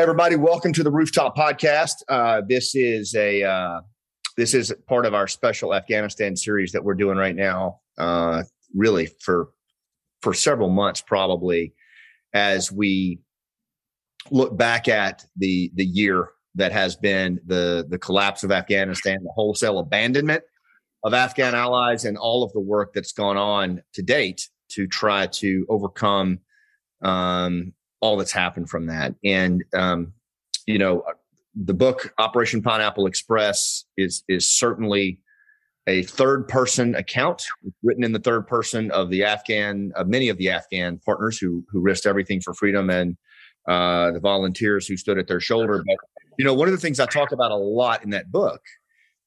Everybody! Welcome to the Rooftop Podcast. Uh, this is a uh, this is part of our special Afghanistan series that we're doing right now. Uh, really for for several months, probably, as we look back at the the year that has been the the collapse of Afghanistan, the wholesale abandonment of Afghan allies, and all of the work that's gone on to date to try to overcome um, all that's happened from that. And um, you know, the book Operation Pineapple Express is is certainly a third person account written in the third person of the Afghan, of many of the Afghan partners who who risked everything for freedom and uh, the volunteers who stood at their shoulder. But you know, one of the things I talk about a lot in that book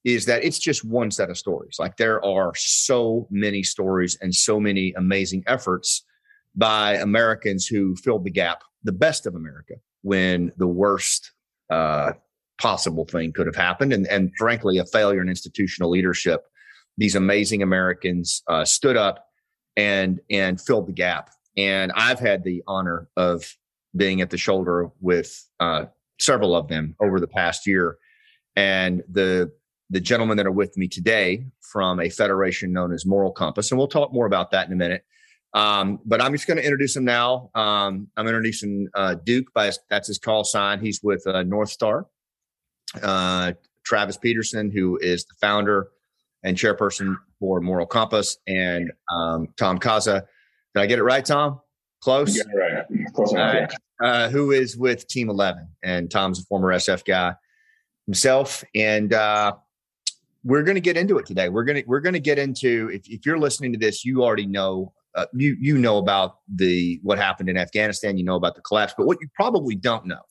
is that it's just one set of stories. Like there are so many stories and so many amazing efforts by Americans who filled the gap, the best of America, when the worst uh, possible thing could have happened. And, and frankly, a failure in institutional leadership. These amazing Americans uh, stood up and and filled the gap. And I've had the honor of being at the shoulder with uh, several of them over the past year. And the the gentlemen that are with me today from a federation known as Moral Compass, and we'll talk more about that in a minute. Um, but I'm just going to introduce him now. Um, I'm introducing uh, Duke by his, that's his call sign. He's with uh, North Star. Uh, Travis Peterson, who is the founder and chairperson for Moral Compass, and um, Tom Kasza. Did I get it right, Tom? Close. Yeah, right. Close enough. Uh, who is with Team Eleven, and Tom's a former SF guy himself, and uh, we're going to get into it today. We're going to we're going to get into if, if you're listening to this, you already know uh, you you know about the what happened in Afghanistan, you know about the collapse, but what you probably don't know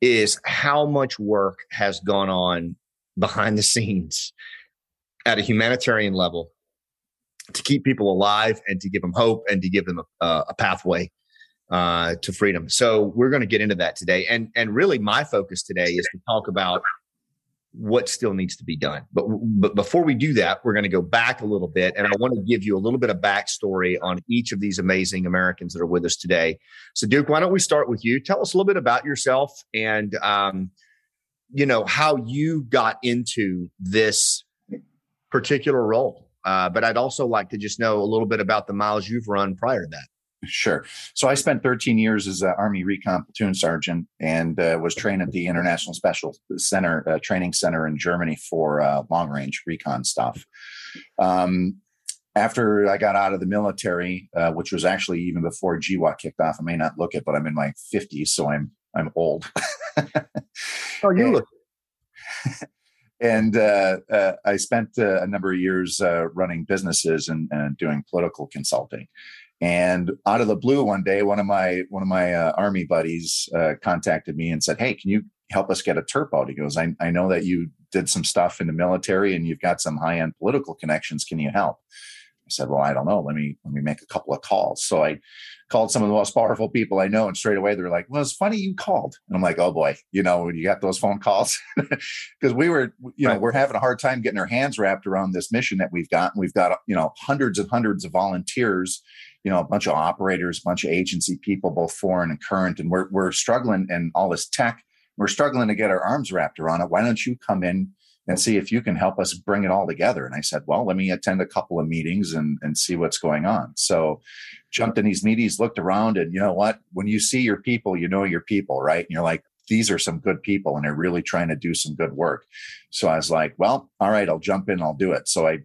is how much work has gone on behind the scenes at a humanitarian level to keep people alive and to give them hope and to give them a, a pathway uh, to freedom. So we're going to get into that today, and and really my focus today is to talk about what still needs to be done. But but before we do that, we're going to go back a little bit, and I want to give you a little bit of backstory on each of these amazing Americans that are with us today. So, Duke, why don't we start with you? Tell us a little bit about yourself and um, you know how you got into this particular role. Uh, but I'd also like to just know a little bit about the miles you've run prior to that. Sure. So I spent 13 years as an Army Recon platoon sergeant and uh, was trained at the International Special Center uh, Training Center in Germany for uh, long range recon stuff. Um, after I got out of the military, uh, which was actually even before GWOT kicked off, I may not look it, but I'm in my 50s, so I'm I'm old. oh, you look. and uh, uh, I spent uh, a number of years uh, running businesses and, and, doing political consulting. And out of the blue, one day, one of my one of my uh, army buddies uh, contacted me and said, "Hey, can you help us get a terp out?" He goes, I, "I know that you did some stuff in the military and you've got some high end political connections. Can you help?" I said, "Well, I don't know. Let me let me make a couple of calls." So I called some of the most powerful people I know, and straight away they're like, "Well, it's funny you called." And I'm like, "Oh boy, you know, when you got those phone calls because we were, you know, right. we're having a hard time getting our hands wrapped around this mission that we've got. And we've got, you know, hundreds and hundreds of volunteers." You know a bunch of operators a bunch of agency people both foreign and current and we're, we're struggling and all this tech we're struggling to get our arms wrapped around it. Why don't you come in and see if you can help us bring it all together? And i said well let me attend a couple of meetings and, and see what's going on. So jumped in these meetings looked around and you know what? When you see your people you know your people right? And you're like these are some good people and they're really trying to do some good work. So i was like well all right i'll jump in i'll do it. So i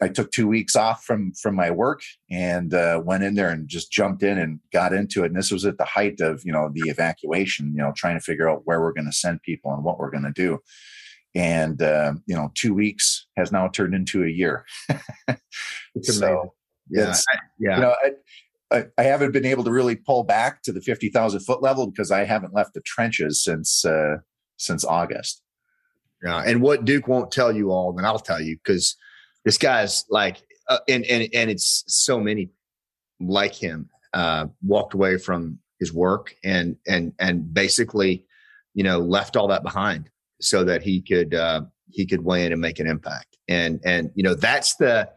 I took two weeks off from from my work and uh, went in there and just jumped in and got into it. And this was at the height of you know the evacuation, you know, trying to figure out where we're going to send people and what we're going to do. And uh, you know, two weeks has now turned into a year. so yeah, I, yeah. You know, I, I, haven't been able to really pull back to the fifty thousand foot level because I haven't left the trenches since uh, since August. Yeah, and what Duke won't tell you all, then I'll tell you because this guy's like, uh, and and and it's so many like him uh, walked away from his work and and and basically, you know, left all that behind so that he could uh, he could weigh in and make an impact. And and you know that's the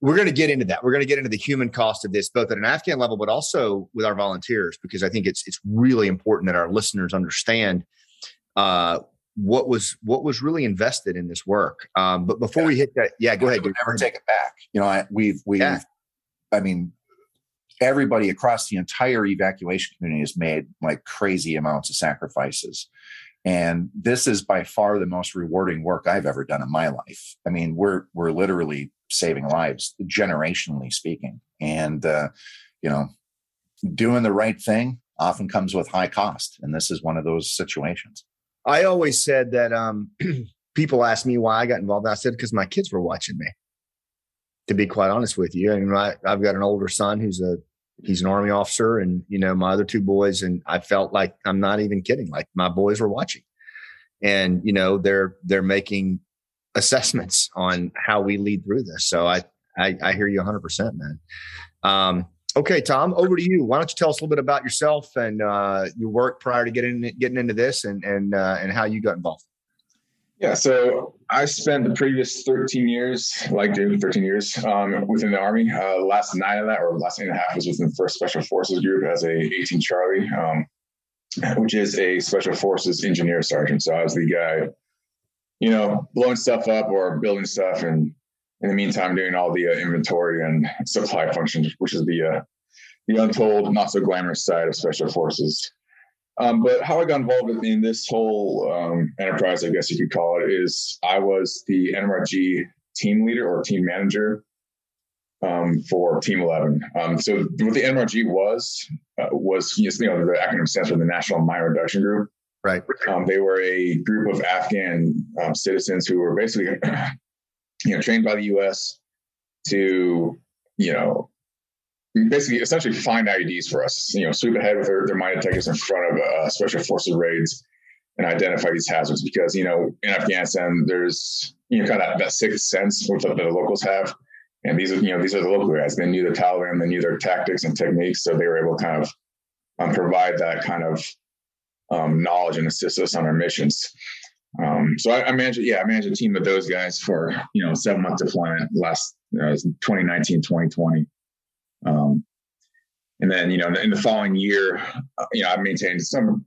we're going to get into that. We're going to get into the human cost of this, both at an Afghan level, but also with our volunteers, because I think it's it's really important that our listeners understand uh, what was what was really invested in this work. Um, but before yeah. we hit that, yeah, go ahead. Never take it back. You know, I, we've we've. Yeah. I mean, everybody across the entire evacuation community has made like crazy amounts of sacrifices. And this is by far the most rewarding work I've ever done in my life. I mean, we're we're literally saving lives, generationally speaking. And uh, you know, doing the right thing often comes with high cost. And this is one of those situations. I always said that um, people ask me why I got involved. I said because my kids were watching me. To be quite honest with you, and I, I've got an older son who's a he's an army officer and you know my other two boys and i felt like i'm not even kidding like my boys were watching and you know they're they're making assessments on how we lead through this so i i, I hear you 100% man um, okay tom over to you why don't you tell us a little bit about yourself and uh, your work prior to getting getting into this and and uh, and how you got involved yeah, so I spent the previous 13 years, like David, 13 years um, within the Army. Uh, last nine of that, or last eight and a half, was within the 1st Special Forces Group as a 18 Charlie, um, which is a Special Forces engineer sergeant. So I was the guy, you know, blowing stuff up or building stuff, and in the meantime, doing all the uh, inventory and supply functions, which is the uh, the untold, not so glamorous side of Special Forces. Um, but how I got involved in this whole um, enterprise, I guess you could call it, is I was the NMRG team leader or team manager um, for Team 11. Um, so what the NMRG was uh, was you know the acronym stands for the National Mine Reduction Group. Right. Um, they were a group of Afghan um, citizens who were basically you know trained by the U.S. to you know basically essentially find IEDs for us. You know, sweep ahead with their, their mine detectors in front of uh, special forces raids and identify these hazards because you know in Afghanistan there's you know kind of that, sixth sense that the locals have, and these are you know these are the local guys. They knew the Taliban, they knew their tactics and techniques, so they were able to kind of um, provide that kind of um, knowledge and assist us on our missions. Um, so I, I managed, yeah, I managed a team of those guys for you know seven month deployment last uh, 2019, 2020. Um, and then, you know, in the following year, uh, you know, I maintained some,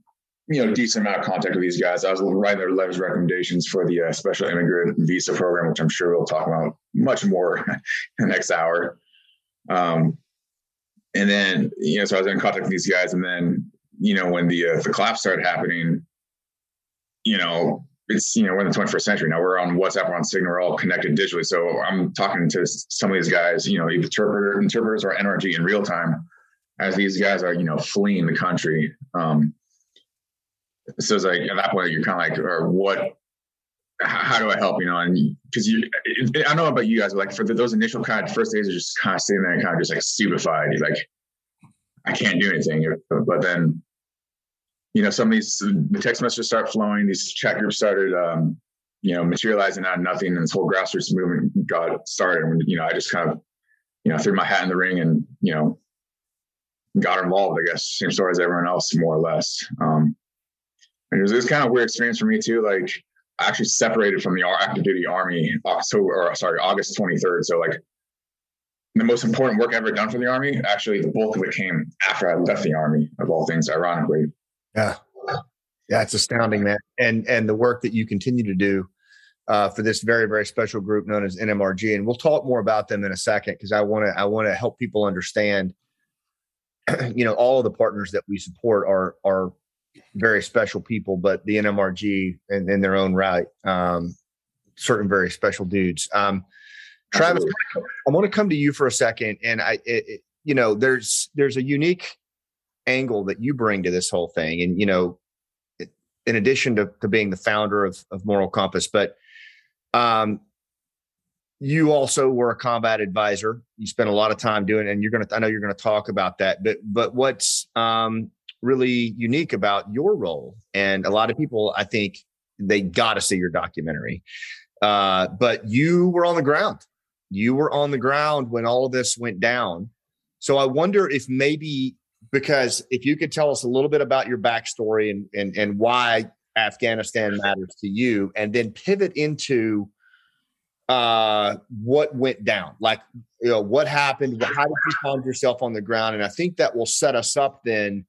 you know, decent amount of contact with these guys. I was writing their letters recommendations for the uh, special immigrant visa program, which I'm sure we'll talk about much more in the next hour. Um, and then, you know, so I was in contact with these guys, and then, you know, when the uh, the collapse started happening, you know, it's you know we're in the 21st century now. We're on WhatsApp, we're on Signal, we're all connected digitally. So I'm talking to some of these guys, you know, interpreter, interpreters or NRG in real time, as these guys are you know fleeing the country. Um, so it's like at that point you're kind of like, or what? How do I help? You know, and because you, I don't know about you guys, but like for those initial kind of first days are just kind of sitting there and kind of just like stupefied. You're like, I can't do anything. But then you know, some of these the text messages start flowing. These chat groups started, um, you know, materializing out of nothing, and this whole grassroots movement got started. And you know, I just kind of, you know, threw my hat in the ring and you know, got involved. I guess same story as everyone else, more or less. Um, it was, it was kind of weird experience for me too. Like, I actually separated from the active duty army October, or sorry, August twenty third. So like the most important work I've ever done for the army, actually, the bulk of it came after I left the army, of all things, ironically. Yeah. Yeah, it's astounding, man. And and the work that you continue to do uh, for this very very special group known as NMRG, and we'll talk more about them in a second because I want to I want to help people understand. you know, all of the partners that we support are are very special people, but the NMRG in, in their own right, um, certain very special dudes. Um, Travis, I want to come to you for a second, and I, it, it, you know, there's there's a unique angle that you bring to this whole thing. And, you know, in addition to, to being the founder of, of Moral Compass, but um, you also were a combat advisor. You spent a lot of time doing, and you're going to, I know you're going to talk about that, but, but what's um, really unique about your role, and a lot of people, I think they got to see your documentary, uh, but you were on the ground. You were on the ground when all of this went down. So I wonder if maybe because if you could tell us a little bit about your backstory and, and, and why Afghanistan matters to you, and then pivot into uh, what went down, like you know what happened, how did you find yourself on the ground, and I think that will set us up then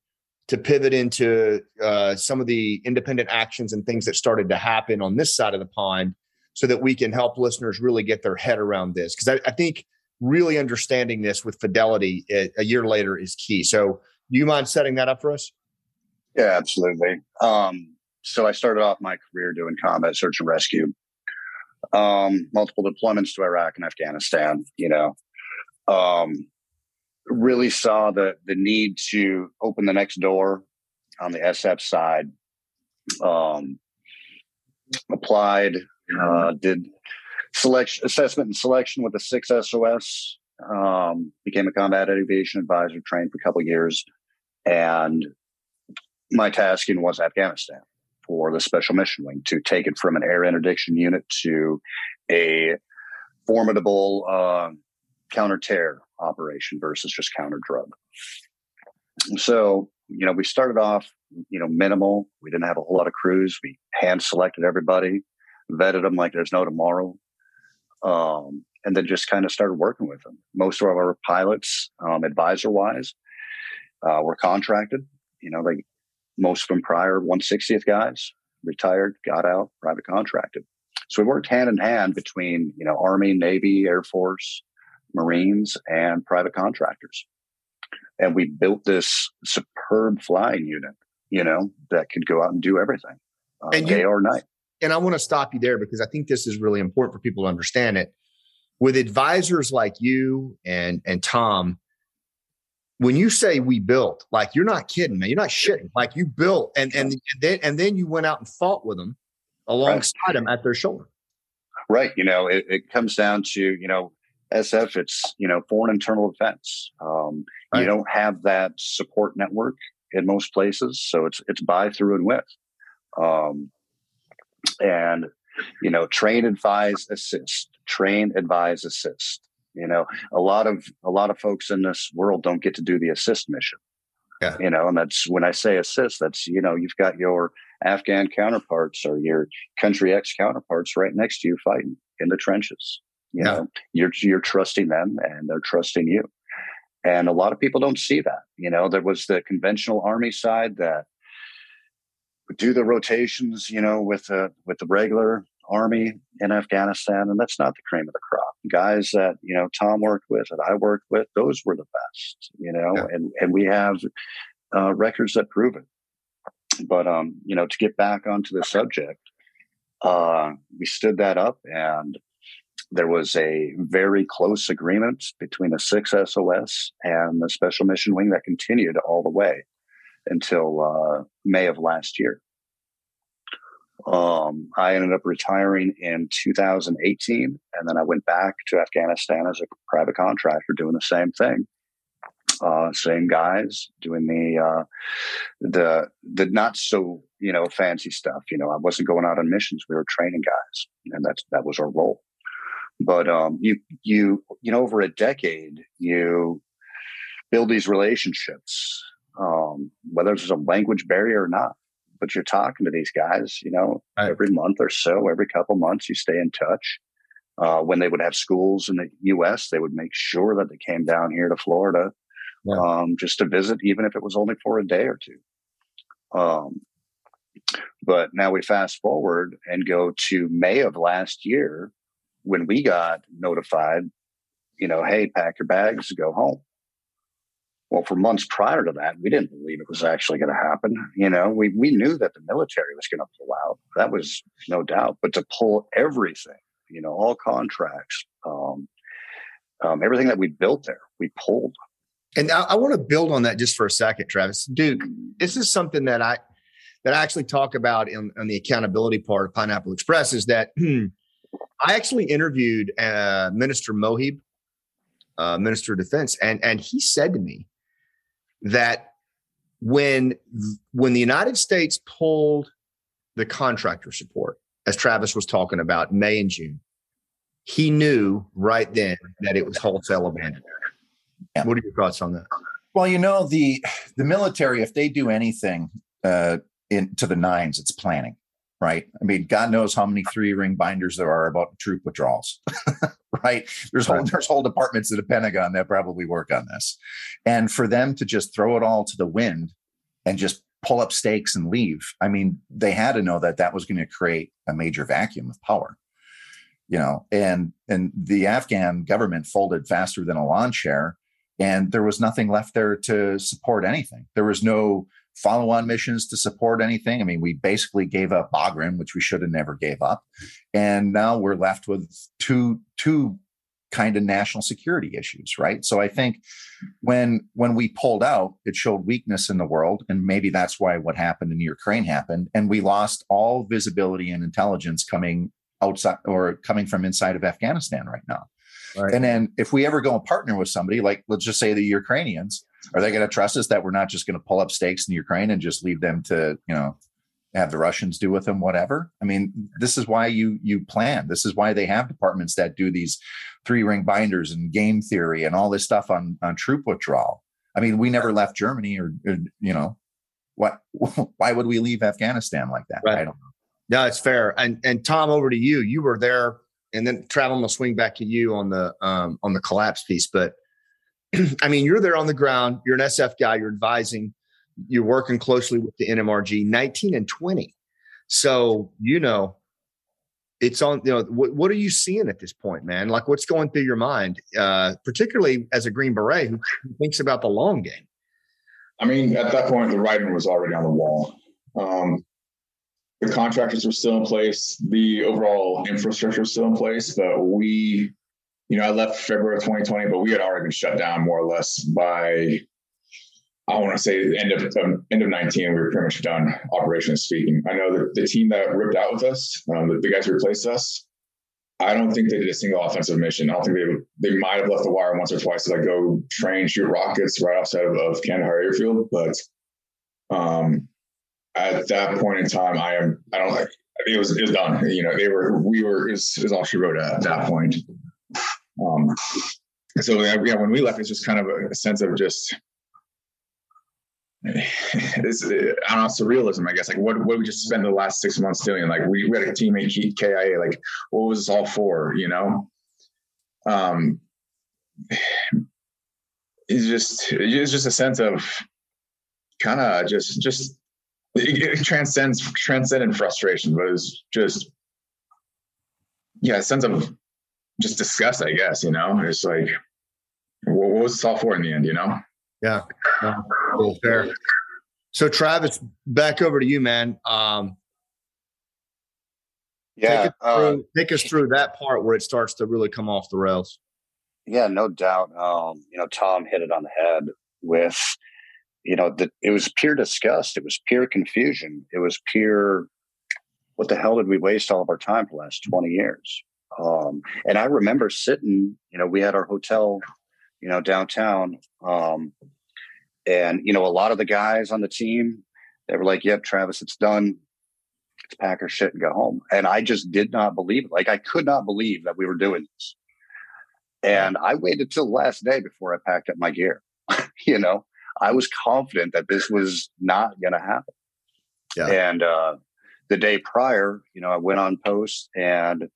to pivot into uh, some of the independent actions and things that started to happen on this side of the pond, so that we can help listeners really get their head around this. Because I, I, think really understanding this with fidelity a, a year later is key. So, do you mind setting that up for us? Yeah, absolutely. Um, so I started off my career doing combat search and rescue, um, multiple deployments to Iraq and Afghanistan. You know, um, really saw the the need to open the next door on the SF side. Um, applied, uh, did selection assessment and selection with the six SOS. Um, became a combat aviation advisor, trained for a couple years, and my tasking was Afghanistan for the special mission wing to take it from an air interdiction unit to a formidable uh, counter terror operation versus just counter drug. So, you know, we started off, you know, minimal. We didn't have a whole lot of crews. We hand selected everybody, vetted them like there's no tomorrow. Um, and then just kind of started working with them. Most of our pilots, um, advisor wise, uh, were contracted. You know, they most of them prior 160th guys retired, got out, private contracted. So we worked hand in hand between, you know, Army, Navy, Air Force, Marines, and private contractors. And we built this superb flying unit, you know, that could go out and do everything uh, and day or night. And I want to stop you there because I think this is really important for people to understand it. With advisors like you and and Tom, when you say we built, like you're not kidding, man. You're not shitting. Like you built, and and, and then and then you went out and fought with them alongside right. them at their shoulder. Right. You know, it, it, comes down to you know SF. It's you know foreign internal defense. Um, right. You don't have that support network in most places, so it's it's by through and with. Um, and you know, train, advise, assist. Train, advise, assist. You know, a lot of a lot of folks in this world don't get to do the assist mission. Yeah. You know, and that's when I say assist, that's you know, you've got your Afghan counterparts or your country X counterparts right next to you fighting in the trenches. You yeah. know, you're you're trusting them and they're trusting you. And a lot of people don't see that. You know, there was the conventional army side that do the rotations, you know, with the with the regular army in Afghanistan, and that's not the cream of the crop. Guys that you know Tom worked with, that I worked with, those were the best. You know, yeah. and and we have uh, records that prove it. But um, you know, to get back onto the subject, uh, we stood that up, and there was a very close agreement between the six SOS and the Special Mission Wing that continued all the way until uh, May of last year. Um, I ended up retiring in 2018, and then I went back to Afghanistan as a private contractor doing the same thing. Uh, same guys doing the uh, the the not so you know fancy stuff. You know, I wasn't going out on missions. We were training guys, and that's that was our role. But um, you you you know, over a decade, you build these relationships, um, whether there's a language barrier or not but you're talking to these guys, you know, right. every month or so, every couple months, you stay in touch. Uh, when they would have schools in the U.S., they would make sure that they came down here to Florida yeah. um, just to visit, even if it was only for a day or two. Um, but now we fast forward and go to May of last year when we got notified, you know, hey, pack your bags, go home. Well, for months prior to that, we didn't believe it was actually going to happen. You know, we, we knew that the military was going to pull out. That was no doubt. But to pull everything, you know, all contracts, um, um, everything that we built there, we pulled. And I, I want to build on that just for a second, Travis. Duke, this is something that I that I actually talk about in, in the accountability part of Pineapple Express is that I actually interviewed uh, Minister Mohib, uh, Minister of Defense, and and he said to me, that when when the United States pulled the contractor support, as Travis was talking about, May and June, he knew right then that it was wholesale abandonment. Yeah. What are your thoughts on that? Well, you know the the military, if they do anything uh, into the nines, it's planning. right? I mean, God knows how many three ring binders there are about troop withdrawals, right? There's whole there's whole departments at the Pentagon that probably work on this, and for them to just throw it all to the wind and just pull up stakes and leave. I mean, they had to know that that was going to create a major vacuum of power, you know. And and the Afghan government folded faster than a lawn chair, and there was nothing left there to support anything. There was no follow on missions to support anything. I mean, we basically gave up Bagram, which we should have never gave up. And now we're left with two, two kind of national security issues, right? So I think when when we pulled out, it showed weakness in the world, and maybe that's why what happened in Ukraine happened, and we lost all visibility and intelligence coming outside or coming from inside of Afghanistan right now. Right. And then if we ever go and partner with somebody, like let's just say the Ukrainians, are they going to trust us that we're not just going to pull up stakes in Ukraine and just leave them to, you know, have the Russians do with them whatever? I mean, this is why you you plan. This is why they have departments that do these three ring binders and game theory and all this stuff on on troop withdrawal. I mean, we never left Germany or, or you know, what why would we leave Afghanistan like that? Right. I don't know. No, it's fair. And and Tom, over to you. You were there, and then travel will swing back to you on the um, on the collapse piece. But I mean, you're there on the ground. You're an SF guy. You're advising. You're working closely with the NMRG, 19 and 20. So you know, it's on. You know, what, what are you seeing at this point, man? Like, what's going through your mind, uh, particularly as a Green Beret who thinks about the long game? I mean, at that point, the writing was already on the wall. Um, the contractors were still in place. The overall infrastructure was still in place, but we you know, I left February of 2020, but we had already been shut down more or less by, I want to say the end of um, end of 19. We were pretty much done, operationally speaking. I know that the team that ripped out with us, um, the, the, guys who replaced us, I don't think they did a single offensive mission. I don't think they they might have left the wire once or twice to like go train, shoot rockets right outside of, of Kandahar Airfield, but um, at that point in time, I am I don't like it was it was done. You know, they were we were is is all she wrote at that point. Um, so yeah, when we left, it's just kind of a, a sense of just it's I don't know surrealism. I guess like what what we just spend the last six months doing? Like we, we had a teammate KIA. Like what was this all for? You know, um, it's just it's just a sense of kind of just just it, it transcends transcendent frustration, but it's just yeah, a sense of just discuss, I guess, you know, it's like, what, what was this all for in the end, you know? Yeah. cool. Fair. So Travis, back over to you, man. Um, yeah. Take us, through, uh, take us through that part where it starts to really come off the rails. Yeah, no doubt. Um, you know, Tom hit it on the head with, you know, that it was pure disgust. It was pure confusion. It was pure, what the hell did we waste all of our time for the last 20 years? Um, and I remember sitting, you know, we had our hotel, you know, downtown. Um, and, you know, a lot of the guys on the team, they were like, yep, Travis, it's done. Let's pack our shit and go home. And I just did not believe it. Like, I could not believe that we were doing this. And I waited till the last day before I packed up my gear. you know, I was confident that this was not going to happen. Yeah. And, uh, the day prior, you know, I went on post and,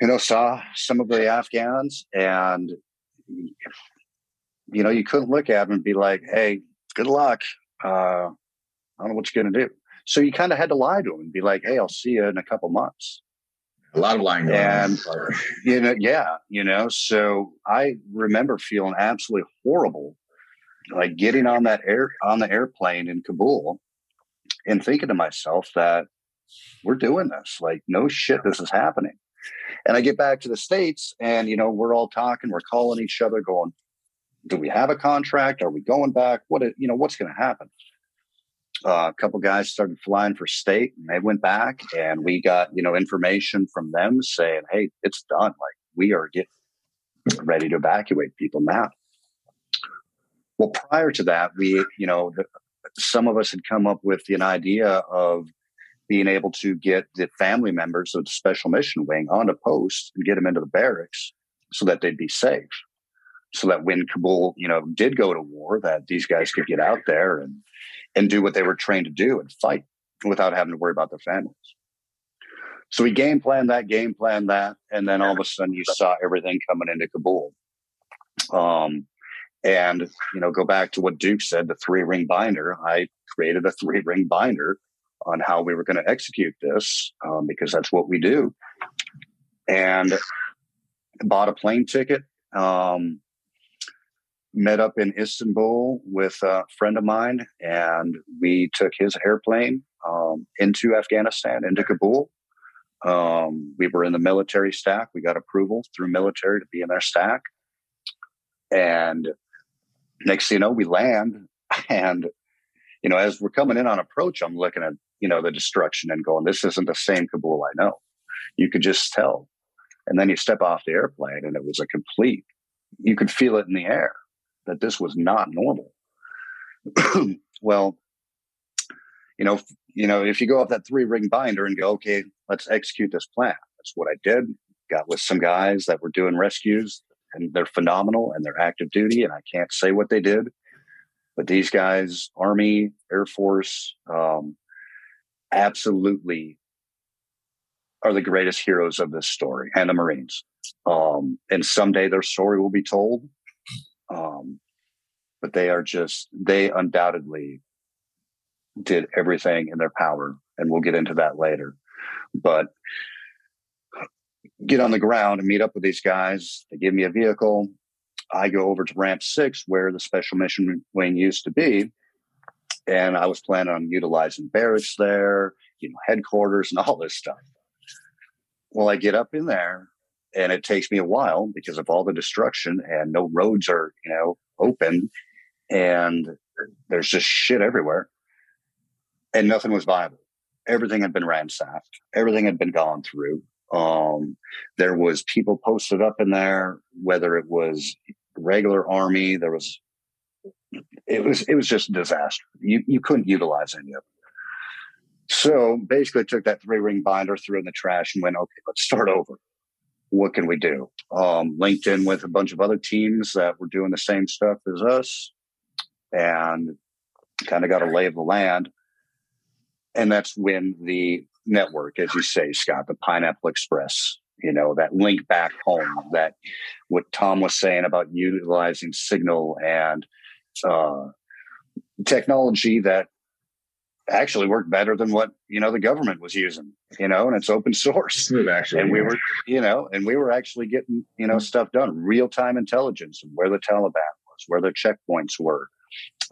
you know, saw some of the Afghans and, you know, you couldn't look at them and be like, hey, good luck. Uh, I don't know what you're going to do. So you kind of had to lie to them and be like, hey, I'll see you in a couple months. A lot of lying and. You know, yeah, you know, so I remember feeling absolutely horrible, like getting on that air on the airplane in Kabul and thinking to myself that we're doing this. Like, no shit, this is happening. And I get back to the States and, you know, we're all talking, we're calling each other, going, do we have a contract? Are we going back? What, you know, what's going to happen? Uh, a couple guys started flying for state and they went back and we got, you know, information from them saying, Hey, it's done. Like we are getting ready to evacuate people now. Well, prior to that, we, you know, the, some of us had come up with an idea of being able to get the family members of the special mission wing onto post and get them into the barracks so that they'd be safe. So that when Kabul, you know, did go to war, that these guys could get out there and and do what they were trained to do and fight. without having to worry about their families. So we game plan that, game plan that, and then all of a sudden you saw everything coming into Kabul. Um, and you know, go back to what Duke said, the three ring binder. I created a three ring binder on how we were going to execute this um, because that's what we do. And bought a plane ticket. Um, met up in Istanbul with a friend of mine, and we took his airplane um, into Afghanistan, into Kabul. Um, we were in the military stack. We got approval through military to be in their stack. And next thing you know, we land. And, you know, as we're coming in on approach, I'm looking at, you know, the destruction and going, this isn't the same Kabul I know. You could just tell. And then you step off the airplane and it was a complete, you could feel it in the air that this was not normal. well, you know, you know, if you go up that three ring binder and go, okay, let's execute this plan. That's what I did. Got with some guys that were doing rescues and they're phenomenal and they're active duty. And I can't say what they did, but these guys, Army, Air Force, um, absolutely are the greatest heroes of this story and the Marines. Um, and someday their story will be told. Um, but they are just, they undoubtedly did everything in their power. And we'll get into that later. But get on the ground and meet up with these guys. They give me a vehicle. I go over to ramp six where the special mission wing used to be. And I was planning on utilizing barracks there, you know, headquarters and all this stuff. Well, I get up in there and it takes me a while because of all the destruction and no roads are, you know, open and there's just shit everywhere. And nothing was viable. Everything had been ransacked. Everything had been gone through. Um, there was people posted up in there, whether it was regular army, there was it was it was just a disaster. You you couldn't utilize any of it. So basically took that three ring binder, threw in the trash and went, okay, let's start over. What can we do? Um, linked in with a bunch of other teams that were doing the same stuff as us and kind of got a lay of the land. And that's when the network, as you say, Scott, the Pineapple Express, you know, that link back home, that what Tom was saying about utilizing signal and uh, technology that actually worked better than what you know the government was using you know and it's open source. Actually and we were you know and we were actually getting you know stuff done. Real-time intelligence and where the taliban was where the checkpoints were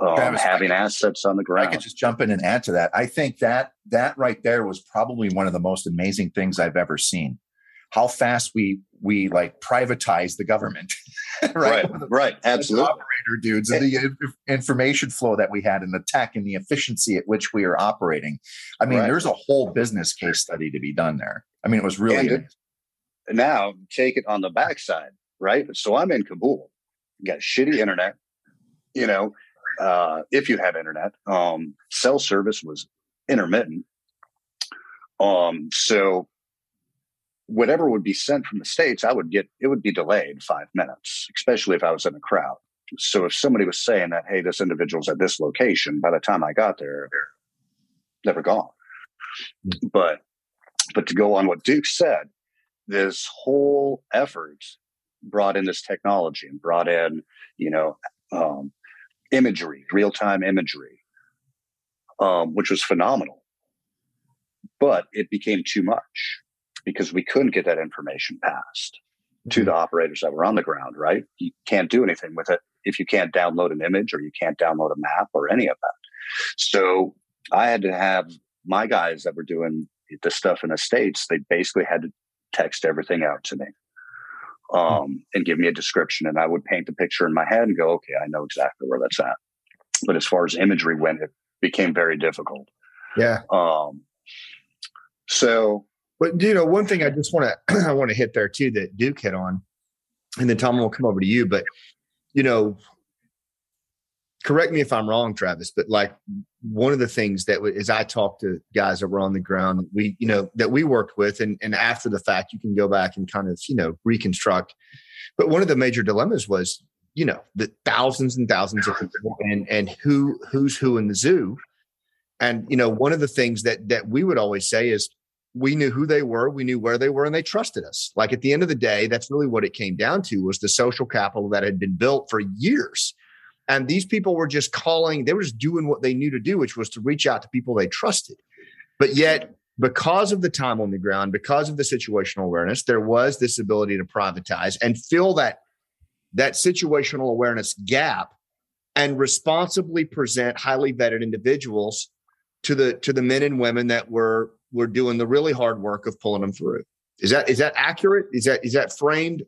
um, Travis, having assets on the ground. i could just jump in and add to that. I think that that right there was probably one of the most amazing things i've ever seen how fast we we like privatize the government right? Right, right. absolutely. operator dudes and the information flow that we had and the tech and the efficiency at which we are operating. I mean right. there's a whole business case study to be done there. I mean it was really it, now take it on the backside right? So i'm in kabul. Got shitty internet you know uh, if you have internet. Um, cell service was intermittent. Um, so whatever would be sent from the states, I would get it would be delayed five minutes, especially if I was in a crowd. So if somebody was saying that, hey, this individual's at this location, by the time I got there, they were gone. Mm-hmm. But but to go on what Duke said, this whole effort brought in this technology and brought in, you know, um, imagery, real time imagery, um, which was phenomenal. But it became too much because we couldn't get that information passed to the mm-hmm. operators that were on the ground, right? You can't do anything with it if you can't download an image or you can't download a map or any of that. So I had to have my guys that were doing the stuff in the States, they basically had to text everything out to me um, and give me a description. And I would paint the picture in my head and go, okay, I know exactly where that's at. But as far as imagery went, it became very difficult. Yeah. Um, so but you know, one thing I just want to I want to hit there too that Duke hit on, and then Tom will come over to you. But you know, correct me if I'm wrong, Travis. But like one of the things that as I talk to guys that were on the ground, we you know that we worked with, and and after the fact, you can go back and kind of you know reconstruct. But one of the major dilemmas was you know the thousands and thousands of people, and and who who's who in the zoo And you know, one of the things that that we would always say is we knew who they were, we knew where they were, and they trusted us. Like at the end of the day, that's really what it came down to was the social capital that had been built for years. And these people were just calling, they were just doing what they knew to do, which was to reach out to people they trusted. But yet, because of the time on the ground, because of the situational awareness, there was this ability to privatize and fill that that situational awareness gap and responsibly present highly vetted individuals to the to the men and women that were were doing the really hard work of pulling them through. Is that is that accurate? Is that is that framed?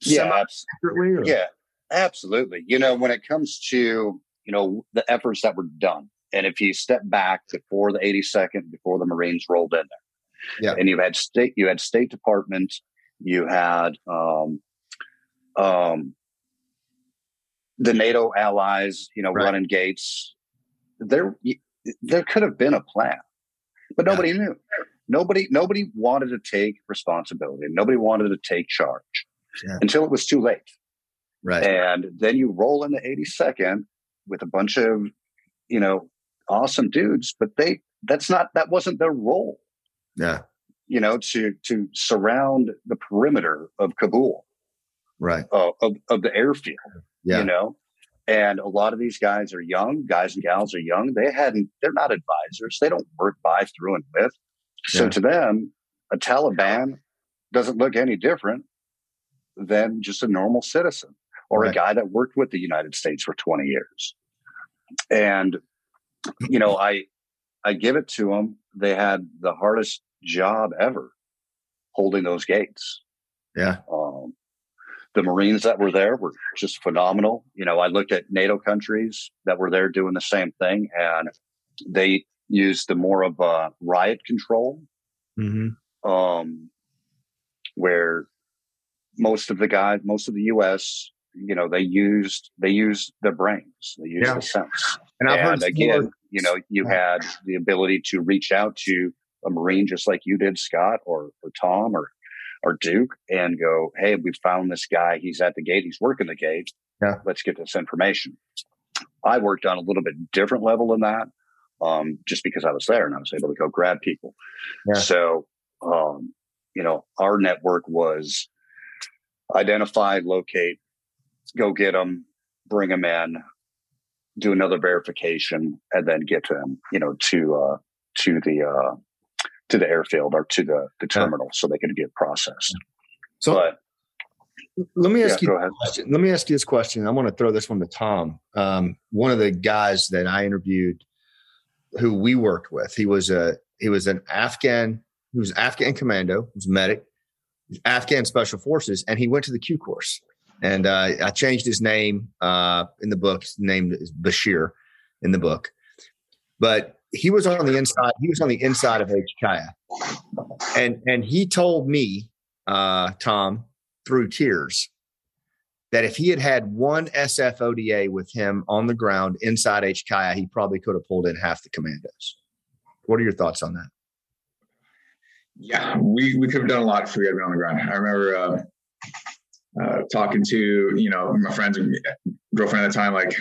Yeah, accurately. Yeah, absolutely. You know, when it comes to you know the efforts that were done, and if you step back before the 82nd, before the Marines rolled in there, yeah, and you had state, you had State Department, you had um, um, the NATO allies, you know, right. running gates. There, there could have been a plan, but nobody yeah. knew. Nobody, nobody wanted to take responsibility. Nobody wanted to take charge yeah. until it was too late. Right. And then you roll in the 82nd with a bunch of, you know, awesome dudes, but they that's not that wasn't their role. Yeah. You know, to to surround the perimeter of Kabul right uh, of, of the airfield yeah. you know and a lot of these guys are young guys and gals are young. They hadn't they're not advisors. They don't work by through and with. So yeah. to them a taliban doesn't look any different than just a normal citizen or right. a guy that worked with the united states for 20 years. And you know i i give it to them they had the hardest job ever holding those gates. Yeah. Um, the Marines that were there were just phenomenal. You know, I looked at NATO countries that were there doing the same thing, and they used the more of a riot control, mm-hmm. um, where most of the guys, most of the U.S., you know, they used they used their brains, they used yeah. the sense. And, I've and heard again, more. you know, you had the ability to reach out to a Marine just like you did, Scott, or or Tom, or or Duke and go, Hey, we found this guy. He's at the gate. He's working the gate. Yeah. Let's get this information. I worked on a little bit different level than that. Um, just because I was there and I was able to go grab people. Yeah. So, um, you know, our network was identify, locate, go get them, bring them in, do another verification, and then get them, you know, to uh, to the uh, to the airfield or to the, the terminal so they can get processed. So but, let me ask yeah, you question. Let me ask you this question. I want to throw this one to Tom. Um, one of the guys that I interviewed who we worked with, he was a he was an Afghan, he was Afghan commando, he was medic, Afghan special forces, and he went to the Q course. And uh, I changed his name uh, in the book. His name is Bashir in the book. But he was on the inside. He was on the inside of HKIA, and and he told me, uh, Tom, through tears, that if he had had one SFODA with him on the ground inside HKIA, he probably could have pulled in half the commandos. What are your thoughts on that? Yeah, we, we could have done a lot if we had been on the ground. I remember uh, uh, talking to you know my friends and girlfriend at the time, like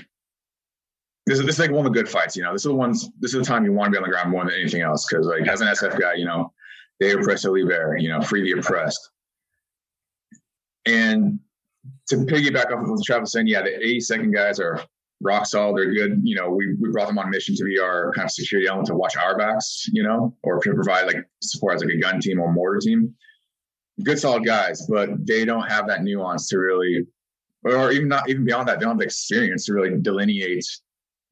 this is this is like one of the good fights. You know, this is the ones. This is the time you want to be on the ground more than anything else. Because like as an SF guy, you know, they oppress or liber, you know, free the oppressed. And to piggyback off of what Travis saying, yeah, the 82nd guys are rock solid. They're good. You know, we, we brought them on mission to be our kind of security element to watch our backs, you know, or to provide like support as like a gun team or mortar team. Good solid guys, but they don't have that nuance to really, or even not even beyond that, they don't have the experience to really delineate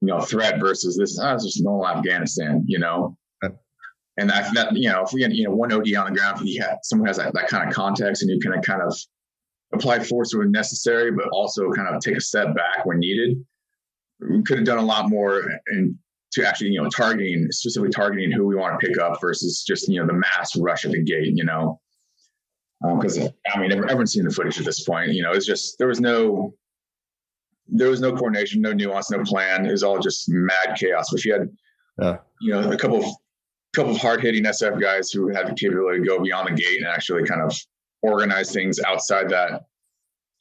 you know, threat versus this. Oh, it's just normal Afghanistan, you know. And that, that you know, if we had you know one OD on the ground, if you had someone has that, that kind of context, and you can kind of apply force when necessary, but also kind of take a step back when needed. We could have done a lot more in to actually you know targeting specifically targeting who we want to pick up versus just you know the mass rush at the gate. You know, because um, I mean everyone's seen the footage at this point. You know, it's just there was no there was no coordination, no nuance, no plan. It was all just mad chaos. But you had, yeah. you know, a couple of couple of hard hitting SF guys who had the capability to go beyond the gate and actually kind of organize things outside that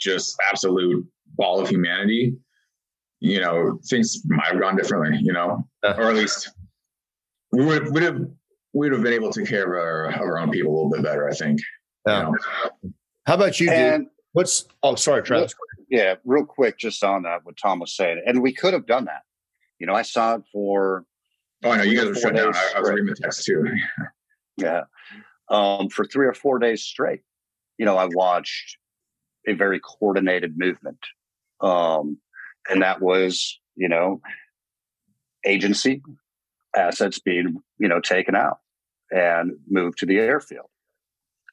just absolute ball of humanity. you know, things might have gone differently, you know, uh, or at least we would would have we would have been able to care of our, of our own people a little bit better, I think. Yeah. You know? How about you, and. What's oh sorry, Travis. Yeah, real quick, just on that, what Tom was saying. And we could have done that. You know, I saw it for Oh no, you guys were shut down. I, I was reading the text too. yeah. Um, for three or four days straight. You know, I watched a very coordinated movement. Um, and that was, you know, agency assets being, you know, taken out and moved to the airfield.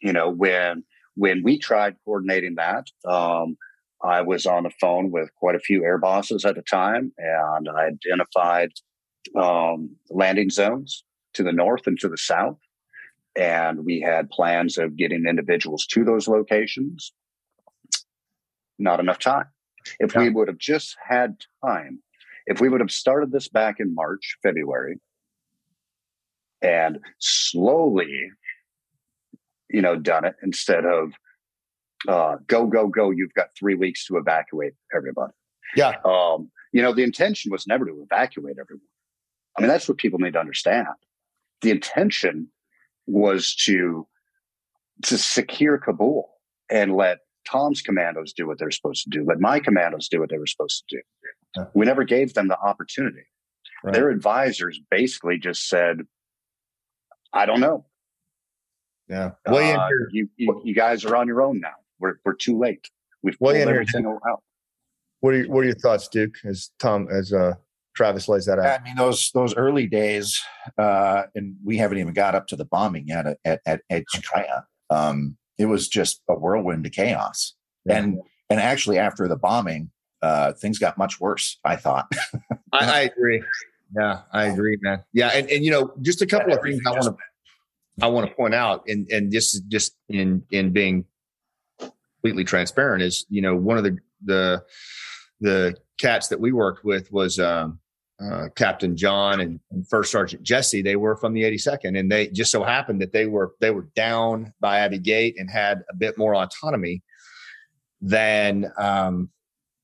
You know, when when we tried coordinating that, um, I was on the phone with quite a few air bosses at the time, and I identified um, landing zones to the north and to the south. And we had plans of getting individuals to those locations. Not enough time. If we would have just had time, if we would have started this back in March, February, and slowly, you know, done it instead of uh, go, go, go, you've got three weeks to evacuate everybody. Yeah. Um, you know, the intention was never to evacuate everyone. I mean, that's what people need to understand. The intention was to to secure Kabul and let Tom's commandos do what they're supposed to do, let my commandos do what they were supposed to do. Yeah. We never gave them the opportunity. Right. Their advisors basically just said, I don't know. Yeah. Uh, you, you, you, guys are on your own now. We're, we're too late. We've pulled everything out. What are, your, what are your thoughts, Duke, as Tom, as uh, Travis lays that out? I mean, those those early days, uh, and we haven't even got up to the bombing yet at, at, at, at China. Um, it was just a whirlwind of chaos. Yeah. And and actually, after the bombing, uh, things got much worse. I thought. I, I, agree. Yeah, I agree, man. Yeah, and and you know, just a couple of things I want to I want to point out, and and this is just in in being completely transparent is you know one of the the the cats that we worked with was um, uh, Captain John and, and, First Sergeant Jesse. They were from the 82nd, and they just so happened that they were they were down by Abbey Gate and had a bit more autonomy than um,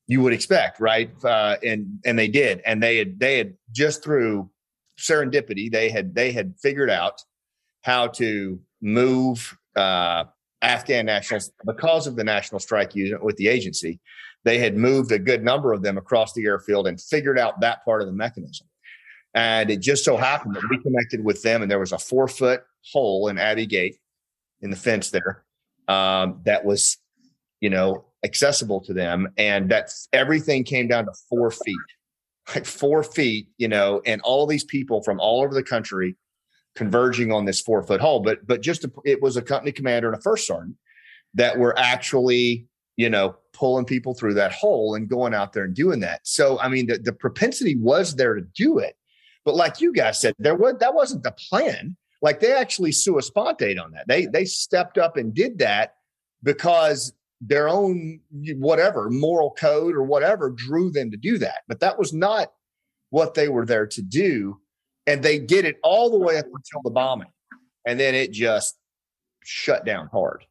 you would expect, right? Uh, and and they did, and they had they had just through serendipity they had they had figured out how to move uh, Afghan nationals because of the National Strike Unit with the agency they had moved a good number of them across the airfield and figured out that part of the mechanism. And it just so happened that we connected with them, and there was a four foot hole in Abbey Gate in the fence there um, that was, you know, accessible to them. And that everything came down to four feet, like four feet, you know, and all these people from all over the country converging on this four foot hole. But but just a, it was a company commander and a first sergeant that were actually you know, pulling people through that hole and going out there and doing that. So, I mean, the, the propensity was there to do it. But like you guys said, there was that wasn't the plan. Like they actually sua sponte on that. They they stepped up and did that because their own whatever moral code or whatever drew them to do that. But that was not what they were there to do. And they did it all the way up until the bombing. And then it just shut down hard.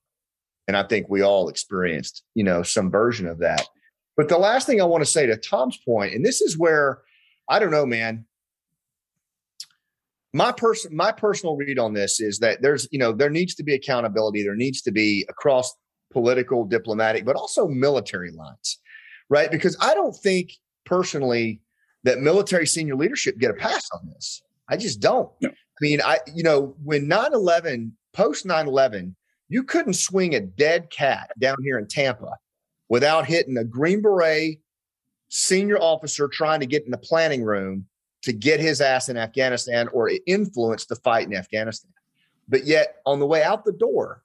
And I think we all experienced, you know, some version of that. But the last thing I want to say to Tom's point, and this is where I don't know, man. My person, my personal read on this is that there's, you know, there needs to be accountability. There needs to be across political, diplomatic, but also military lines, right? Because I don't think personally that military senior leadership get a pass on this. I just don't. No. I mean, I, you know, when 9 11, post 9 11, you couldn't swing a dead cat down here in Tampa without hitting a Green Beret senior officer trying to get in the planning room to get his ass in Afghanistan or influence the fight in Afghanistan. But yet, on the way out the door,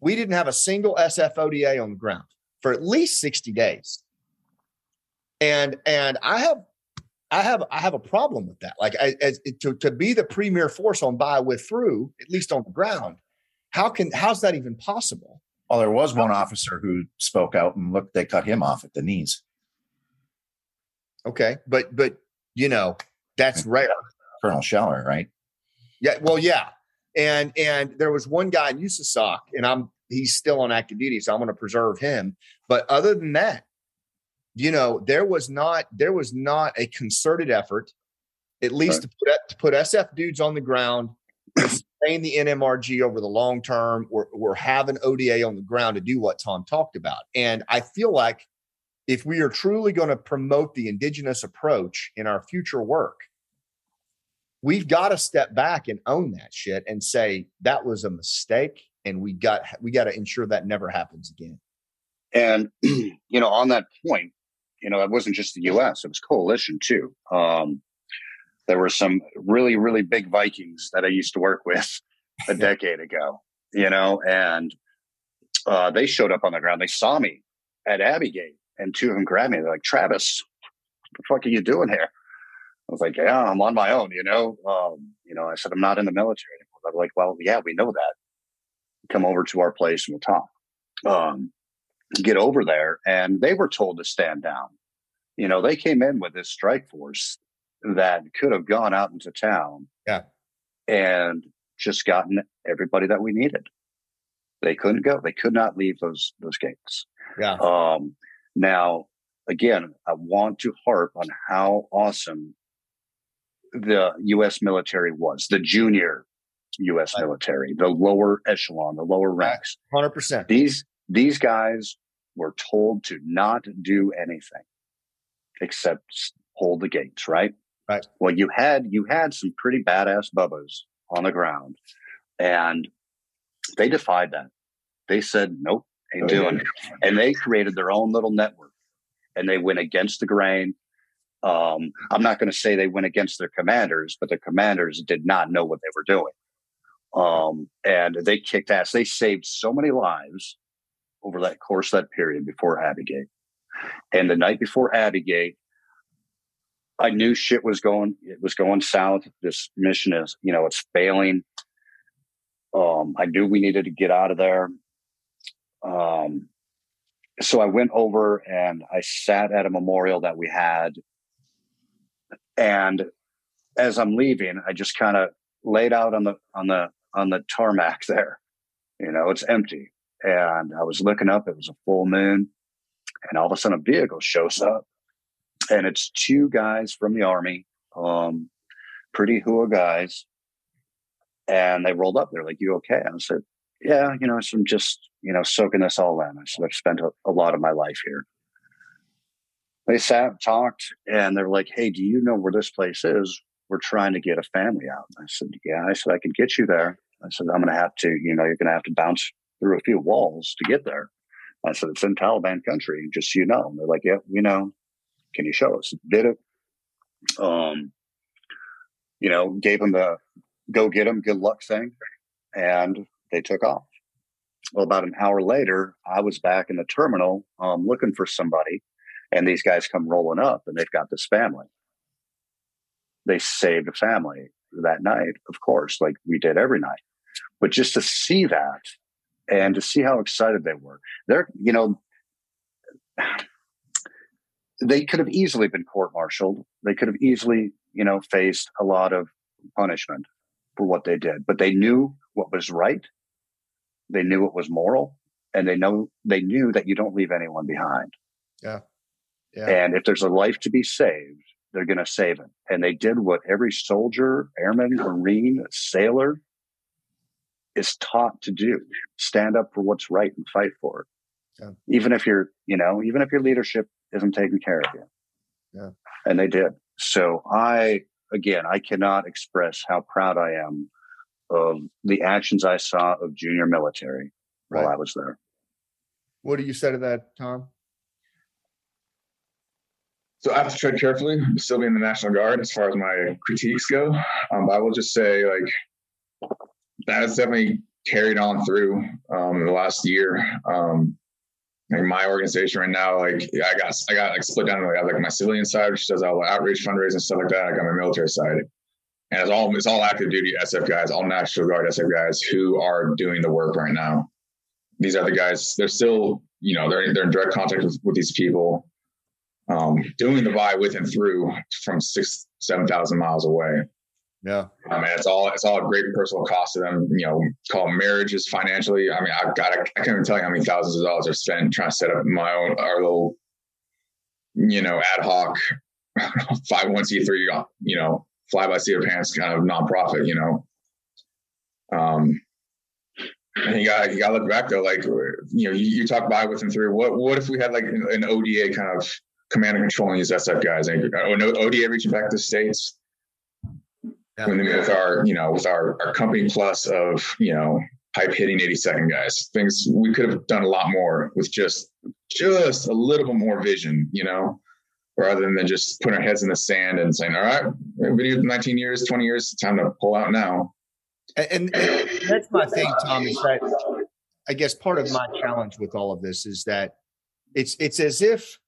we didn't have a single SFODA on the ground for at least 60 days. And and I have I have I have a problem with that. Like I, as, to to be the premier force on by with through, at least on the ground, how can how's that even possible? Well, there was one officer who spoke out and looked, they cut him off at the knees. Okay. But but you know, that's rare. Colonel Scheller, right? Yeah, well, yeah. And and there was one guy in USASOC, and I'm he's still on active duty, so I'm going to preserve him. But other than that, you know, there was not there was not a concerted effort, at least right. to, put, to put SF dudes on the ground, sustain the NMRG over the long term. We're, we're having ODA on the ground to do what Tom talked about. And I feel like if we are truly going to promote the indigenous approach in our future work, we've got to step back and own that shit and say that was a mistake and we got we got to ensure that never happens again and you know on that point you know it wasn't just the us it was coalition too um, there were some really really big vikings that i used to work with a decade ago you know and uh, they showed up on the ground they saw me at abbey gate and two of them grabbed me they're like travis what the fuck are you doing here I was like, yeah, I'm on my own, you know. Um, you know, I said, I'm not in the military anymore. They're like, well, yeah, we know that. Come over to our place and we'll talk. Um, get over there. And they were told to stand down. You know, they came in with this strike force that could have gone out into town. Yeah. And just gotten everybody that we needed. They couldn't go. They could not leave those those gates. Yeah. Um, now, again, I want to harp on how awesome the U.S. military was, the junior U.S. military, the lower echelon, the lower ranks. Hundred percent. These these guys were told to not do anything except hold the gates. Right. Right. Well, you had you had some pretty badass bubbas on the ground, and they defied that. They said, "Nope, ain't oh, doing it," and they created their own little network, and they went against the grain um, I'm not going to say they went against their commanders, but their commanders did not know what they were doing. Um, and they kicked ass. They saved so many lives over that course, that period before Abbey And the night before Abbey I knew shit was going, it was going south. This mission is, you know, it's failing. Um, I knew we needed to get out of there. Um, so I went over and I sat at a memorial that we had and as I'm leaving, I just kind of laid out on the on the on the tarmac there. You know, it's empty. And I was looking up, it was a full moon, and all of a sudden a vehicle shows up. And it's two guys from the army, um, pretty hua guys. And they rolled up. They're like, You okay? And I said, Yeah, you know, so I'm just, you know, soaking this all in. I said, I've spent a, a lot of my life here they sat, talked, and they're like, "Hey, do you know where this place is? We're trying to get a family out." I said, "Yeah." I said, "I can get you there." I said, "I'm going to have to, you know, you're going to have to bounce through a few walls to get there." I said, "It's in Taliban country, just so you know." And they're like, "Yeah, we know. Can you show us?" Did it. Um, you know, gave them the go get them, good luck thing, and they took off. Well, about an hour later, I was back in the terminal um, looking for somebody and these guys come rolling up and they've got this family. They saved a family that night, of course, like we did every night. But just to see that and to see how excited they were, they're, you know, they could have easily been court martialed. They could have easily, you know, faced a lot of punishment for what they did, but they knew what was right. They knew what was moral and they know they knew that you don't leave anyone behind. Yeah. Yeah. And if there's a life to be saved, they're going to save it. And they did what every soldier, airman, marine, sailor is taught to do: stand up for what's right and fight for it. Yeah. Even if you're, you know, even if your leadership isn't taking care of you. Yeah. And they did. So I, again, I cannot express how proud I am of the actions I saw of junior military right. while I was there. What do you say to that, Tom? So I have to tread carefully, still be in the National Guard as far as my critiques go. Um, but I will just say, like, that has definitely carried on through um, the last year. Um, like my organization right now, like I got I got like split down. Like, I have like my civilian side, which does all the outreach, fundraising, stuff like that. I got my military side, and it's all it's all active duty SF guys, all National Guard SF guys who are doing the work right now. These are the guys. They're still, you know, they're they're in direct contact with, with these people um, doing the buy with and through from six, seven thousand miles away. Yeah, I mean, it's all it's all a great personal cost to them. You know, call marriages financially. I mean, I've got I can't even tell you how many thousands of dollars are spent trying to set up my own our little you know, ad hoc 501c3, you know, fly by seat of pants kind of nonprofit, you know. Um, and you got you got to look back though, like you know, you, you talk by with and through. What what if we had like an ODA kind of command and controlling these SF guys? And oh, no, ODA reaching back to the states. Yeah. with our you know with our our company plus of you know pipe hitting 80 second guys things we could have done a lot more with just just a little bit more vision you know rather than just putting our heads in the sand and saying all right we've been here 19 years 20 years time to pull out now and, and that's my thing, Tom, is that I guess part of my challenge with all of this is that it's it's as if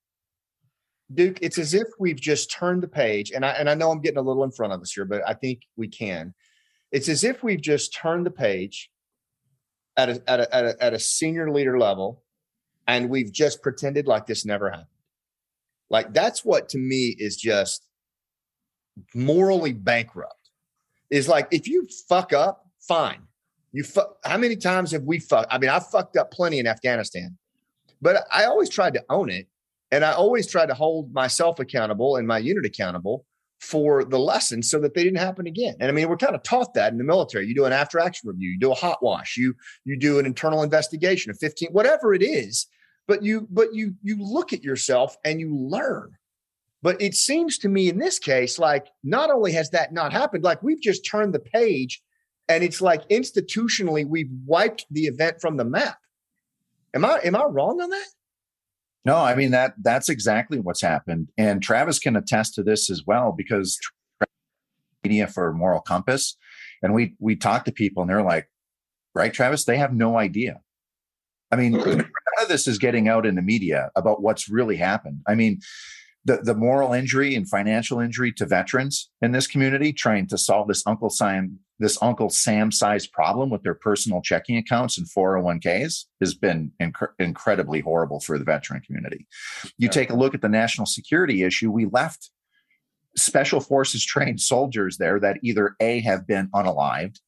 Duke, it's as if we've just turned the page, and I and I know I'm getting a little in front of us here, but I think we can. It's as if we've just turned the page at a at a at a, at a senior leader level, and we've just pretended like this never happened. Like that's what to me is just morally bankrupt is like if you fuck up, fine. You fuck. How many times have we fucked? I mean, I fucked up plenty in Afghanistan, but I always tried to own it, and I always tried to hold myself accountable and my unit accountable for the lessons so that they didn't happen again. And I mean, we're kind of taught that in the military. You do an after action review, you do a hot wash, you you do an internal investigation of 15, whatever it is, but you but you you look at yourself and you learn. But it seems to me in this case, like not only has that not happened, like we've just turned the page and it's like institutionally we've wiped the event from the map. Am I am I wrong on that? No, I mean that that's exactly what's happened. And Travis can attest to this as well because media for moral compass. And we we talk to people and they're like, right, Travis, they have no idea. I mean, none of this is getting out in the media about what's really happened. I mean, the, the moral injury and financial injury to veterans in this community trying to solve this Uncle Sam this Uncle Sam sized problem with their personal checking accounts and 401ks has been inc- incredibly horrible for the veteran community. You yeah. take a look at the national security issue, we left special forces trained soldiers there that either A have been unalived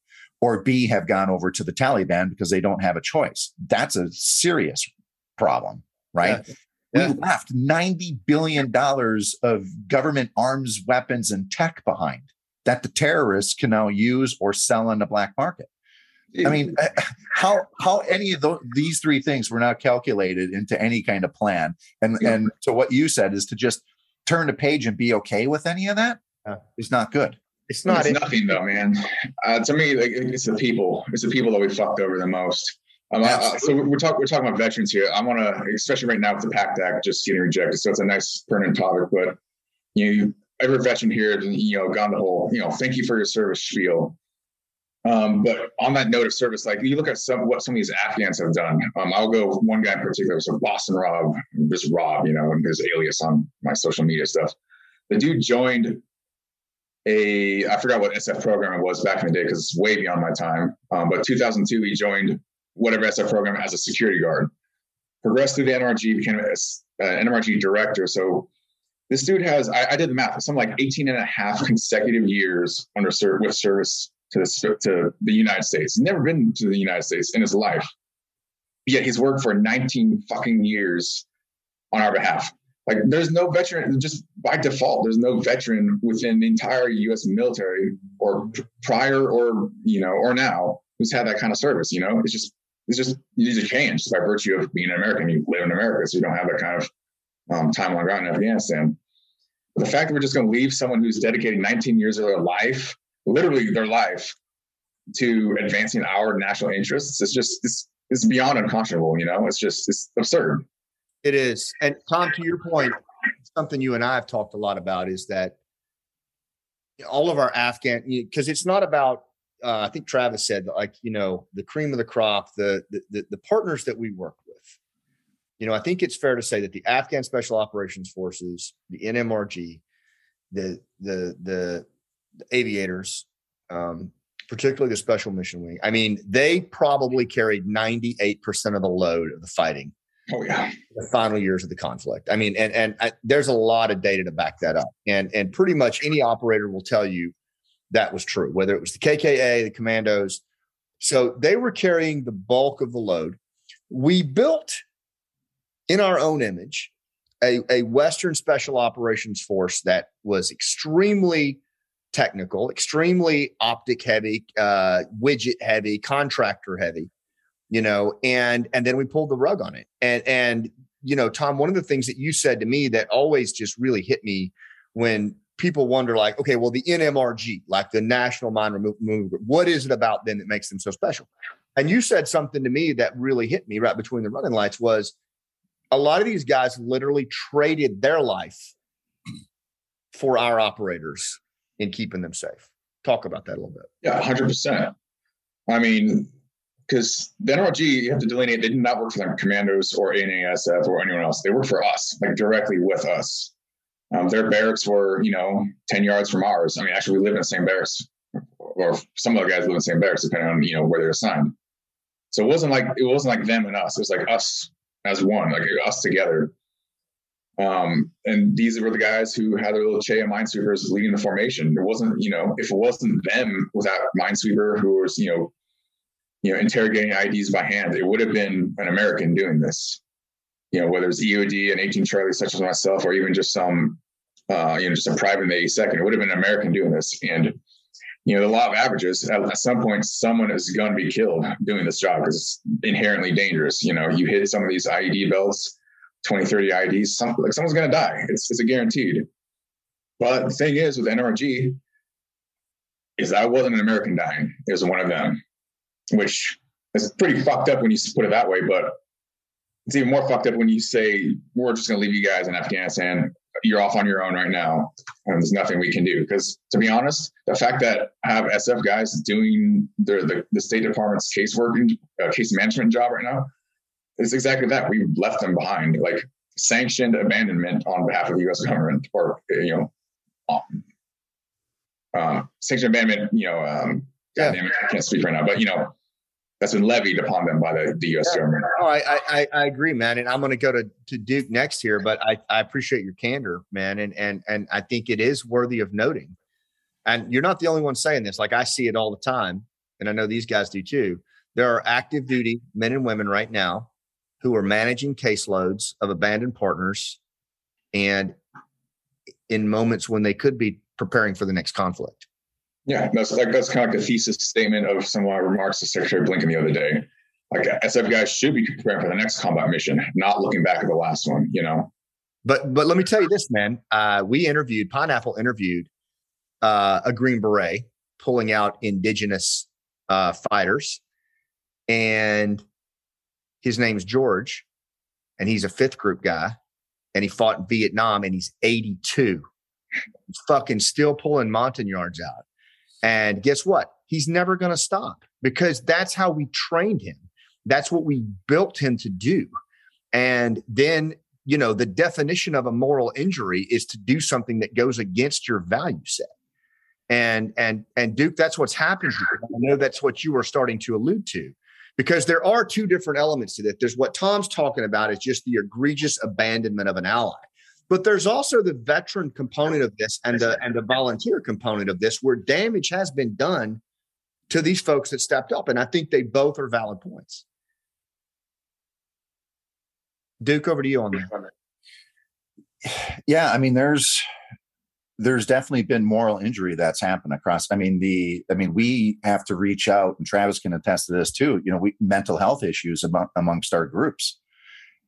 or B have gone over to the Taliban because they don't have a choice. That's a serious problem, right? Yeah. We yeah. left $90 billion of government arms, weapons, and tech behind that the terrorists can now use or sell on the black market. I mean, uh, how how any of those, these three things were not calculated into any kind of plan, and yeah. and to what you said is to just turn the page and be okay with any of that is not good. It's not. It's nothing though, man. Uh, to me, like, it's the people. It's the people that we fucked over the most. Um, uh, so we're talking we're talking about veterans here. I want to, especially right now with the PACT Act just getting rejected. So it's a nice pertinent topic. But you know, every veteran here, you know, gone the whole, you know, thank you for your service spiel. Um, but on that note of service, like you look at some what some of these Afghans have done. Um, I'll go one guy in particular, so Boston Rob, this Rob, you know, his alias on my social media stuff. The dude joined a I forgot what SF program it was back in the day because it's way beyond my time. Um, but 2002, he joined whatever SF program as a security guard. Progressed through the NRG, became an NRG director. So this dude has, I, I, did the math, some like 18 and a half consecutive years under ser- with service to the, to the United States. He's never been to the United States in his life. Yet he's worked for 19 fucking years on our behalf. Like there's no veteran, just by default, there's no veteran within the entire US military or prior or, you know, or now who's had that kind of service, you know, it's just it's just you just change by virtue of being an American. You live in America, so you don't have that kind of um, time on ground in Afghanistan. The fact that we're just going to leave someone who's dedicating 19 years of their life, literally their life, to advancing our national interests is just it's, it's beyond unconscionable. You know, it's just it's absurd. It is. And Tom, to your point, something you and I have talked a lot about is that all of our Afghan because it's not about uh, I think Travis said like you know the cream of the crop, the, the the partners that we work with. You know, I think it's fair to say that the Afghan Special Operations Forces, the NMRG, the the the, the aviators, um, particularly the Special Mission Wing. I mean, they probably carried ninety eight percent of the load of the fighting. Oh yeah, the final years of the conflict. I mean, and and I, there's a lot of data to back that up, and and pretty much any operator will tell you that was true, whether it was the KKA, the commandos. So they were carrying the bulk of the load. We built in our own image a, a Western Special Operations Force that was extremely technical, extremely optic heavy, uh, widget heavy, contractor heavy, you know, and and then we pulled the rug on it. And and you know, Tom, one of the things that you said to me that always just really hit me when people wonder, like, okay, well, the NMRG, like the National Mine Removal Group, what is it about them that makes them so special? And you said something to me that really hit me right between the running lights was a lot of these guys literally traded their life for our operators in keeping them safe. Talk about that a little bit. Yeah, hundred percent. I mean, because the NRG, you have to delineate, they did not work for them commandos or NASF or anyone else. They worked for us, like directly with us. Um, their barracks were, you know, 10 yards from ours. I mean, actually, we live in the same barracks, or some of the guys live in the same barracks, depending on, you know, where they're assigned. So it wasn't like, it wasn't like them and us. It was like us as one, like us together. Um, and these were the guys who had their little Che and Minesweepers leading the formation. It wasn't, you know, if it wasn't them without Minesweeper who was, you know, you know, interrogating IEDs by hand, it would have been an American doing this. You know, whether it's EOD and 18 Charlie, such as myself, or even just some, uh, you know, just a private in the 82nd, it would have been an American doing this. And, you know, the law of averages, at, some point, someone is going to be killed doing this job because it's inherently dangerous. You know, you hit some of these IED belts, 20, 30 IEDs, some, like someone's going to die. It's, it's a guaranteed. But the thing is with NRG, is that wasn't an American dying. It was one of them, which is pretty fucked up when you put it that way. But it's even more fucked up when you say, we're just going to leave you guys in Afghanistan. You're off on your own right now. And there's nothing we can do. Because to be honest, the fact that I have SF guys doing their, the, the State Department's casework, uh, case management job right now, it's exactly that. We left them behind, like sanctioned abandonment on behalf of the U.S. government, or you know, um, uh, sanctioned abandonment. You know, um, yeah. It, I can't speak right now, but you know, that's been levied upon them by the, the U.S. Yeah. government. Oh, I, I I agree, man, and I'm going to go to to Duke next here, but I I appreciate your candor, man, and and and I think it is worthy of noting. And you're not the only one saying this. Like I see it all the time, and I know these guys do too. There are active duty men and women right now who are managing caseloads of abandoned partners and in moments when they could be preparing for the next conflict. Yeah, that's like that's kind of like a thesis statement of some of my remarks to Secretary Blinken the other day. Like SF guys should be preparing for the next combat mission, not looking back at the last one. You know. But but let me tell you this, man. Uh, we interviewed Pineapple interviewed uh, a Green Beret pulling out indigenous uh, fighters, and his name's George, and he's a fifth group guy, and he fought in Vietnam, and he's 82. Fucking still pulling Montagnards out. And guess what? He's never going to stop because that's how we trained him. That's what we built him to do. And then, you know, the definition of a moral injury is to do something that goes against your value set. And and and Duke, that's what's happened here. I know that's what you were starting to allude to because there are two different elements to that. There's what Tom's talking about is just the egregious abandonment of an ally. But there's also the veteran component of this and the and the volunteer component of this where damage has been done to these folks that stepped up. And I think they both are valid points. Duke, over to you on that. Yeah, I mean, there's there's definitely been moral injury that's happened across i mean the i mean we have to reach out and travis can attest to this too you know we mental health issues among, amongst our groups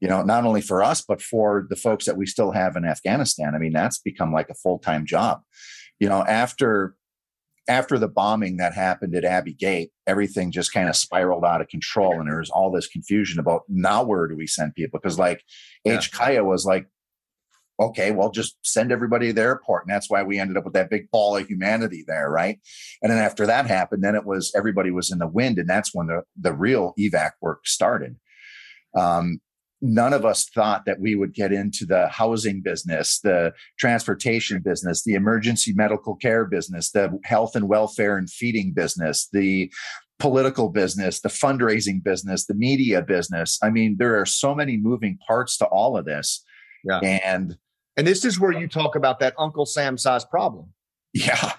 you know not only for us but for the folks that we still have in afghanistan i mean that's become like a full-time job you know after after the bombing that happened at abbey gate everything just kind of spiraled out of control and there was all this confusion about now where do we send people because like yeah. HKIA was like okay, well, just send everybody to the airport. And that's why we ended up with that big ball of humanity there, right? And then after that happened, then it was everybody was in the wind. And that's when the, the real evac work started. Um, none of us thought that we would get into the housing business, the transportation business, the emergency medical care business, the health and welfare and feeding business, the political business, the fundraising business, the media business. I mean, there are so many moving parts to all of this. Yeah. And and this is where you talk about that Uncle Sam size problem. Yeah.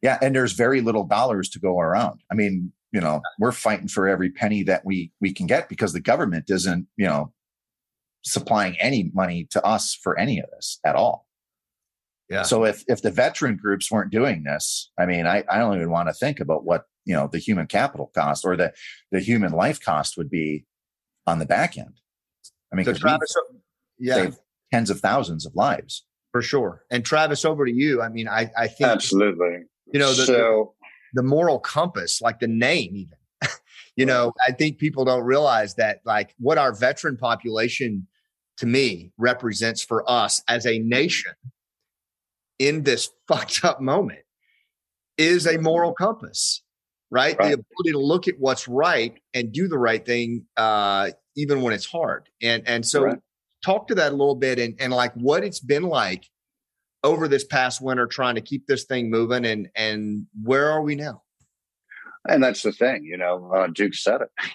Yeah. And there's very little dollars to go around. I mean, you know, we're fighting for every penny that we we can get because the government isn't, you know, supplying any money to us for any of this at all. Yeah. So if if the veteran groups weren't doing this, I mean, I, I don't even want to think about what you know the human capital cost or the the human life cost would be on the back end. I mean, so Travis, yeah, tens of thousands of lives for sure. And Travis, over to you. I mean, I I think absolutely. You know, the, so the, moral compass, like the name, even. you know, I think people don't realize that, like, what our veteran population, to me, represents for us as a nation in this fucked up moment is a moral compass, right? right? The ability to look at what's right and do the right thing, uh, even when it's hard. And and so right. talk to that a little bit and and like what it's been like over this past winter trying to keep this thing moving and and where are we now? And that's the thing, you know, uh, Duke said it.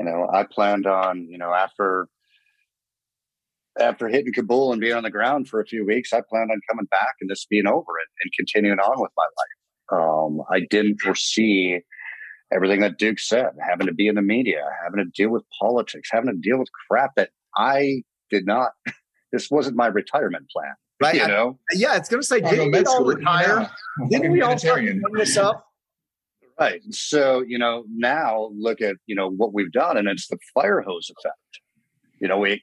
You know, I planned on, you know, after after hitting Kabul and being on the ground for a few weeks, I planned on coming back and this being over and, and continuing on with my life. Um, I didn't foresee everything that Duke said, having to be in the media, having to deal with politics, having to deal with crap that I did not. This wasn't my retirement plan, right? You know, yeah, it's going to say, didn't we all retire? Didn't we all bring this up? Right. So you know, now look at you know what we've done, and it's the fire hose effect. You know, we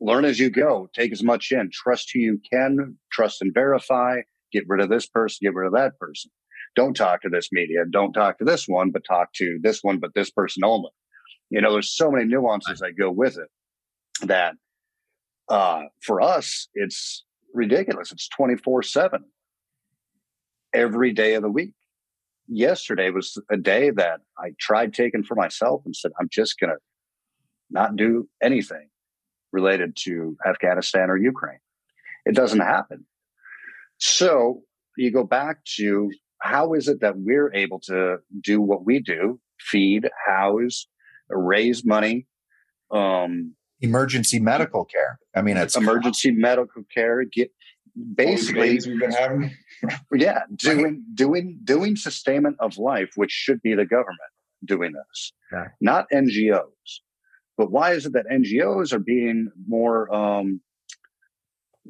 learn as you go, take as much in, trust who you can, trust and verify, get rid of this person, get rid of that person. Don't talk to this media, don't talk to this one, but talk to this one, but this person only. You know, there's so many nuances that go with it that uh, for us, it's ridiculous. It's 24 7 every day of the week. Yesterday was a day that I tried taking for myself and said, I'm just going to not do anything related to Afghanistan or Ukraine. It doesn't happen. So you go back to how is it that we're able to do what we do feed, house, raise money, um, emergency medical care. I mean, it's emergency medical care. Get basically we've been having. yeah, doing doing doing sustainment of life, which should be the government doing this, okay. not NGOs. But why is it that NGOs are being more um,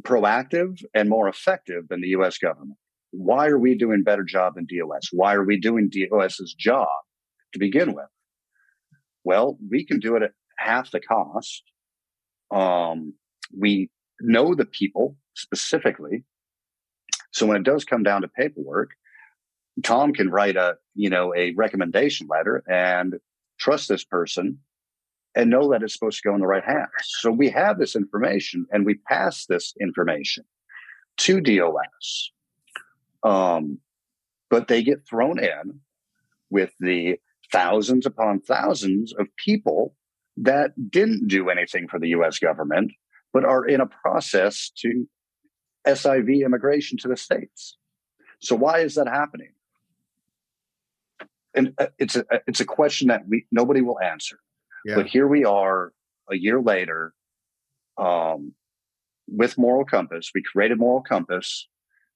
proactive and more effective than the US government? Why are we doing better job than DOS? Why are we doing DOS's job to begin with? Well, we can do it at half the cost. Um, we know the people specifically. So when it does come down to paperwork, Tom can write a, you know, a recommendation letter and trust this person and know that it's supposed to go in the right hands. So we have this information and we pass this information to DOS. Um, but they get thrown in with the thousands upon thousands of people that didn't do anything for the US government, but are in a process to SIV immigration to the States. So why is that happening? And uh, it's a, it's a question that we, nobody will answer. Yeah. But here we are a year later um, with Moral Compass. We created Moral Compass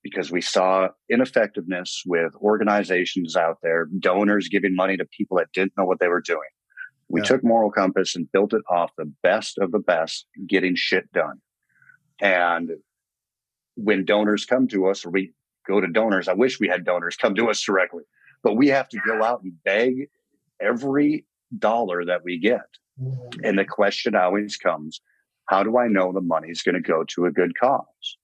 because we saw ineffectiveness with organizations out there, donors giving money to people that didn't know what they were doing. We yeah. took Moral Compass and built it off the best of the best, getting shit done. And when donors come to us, or we go to donors, I wish we had donors come to us directly, but we have to go out and beg every dollar that we get. Mm-hmm. And the question always comes, how do I know the money's going to go to a good cause?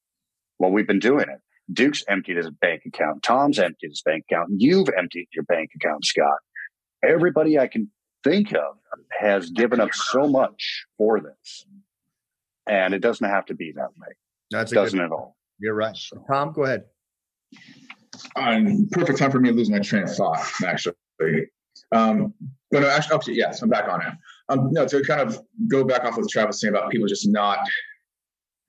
Well, we've been doing it. Duke's emptied his bank account. Tom's emptied his bank account. You've emptied your bank account, Scott. Everybody I can think of has given up so much for this. And it doesn't have to be that way. That's it doesn't good, at all. You're right. Tom, go ahead. Um, perfect time for me to lose my train of thought, actually. Um, but no, actually, okay, yes, I'm back on it. Um, no, to kind of go back off what Travis saying about people just not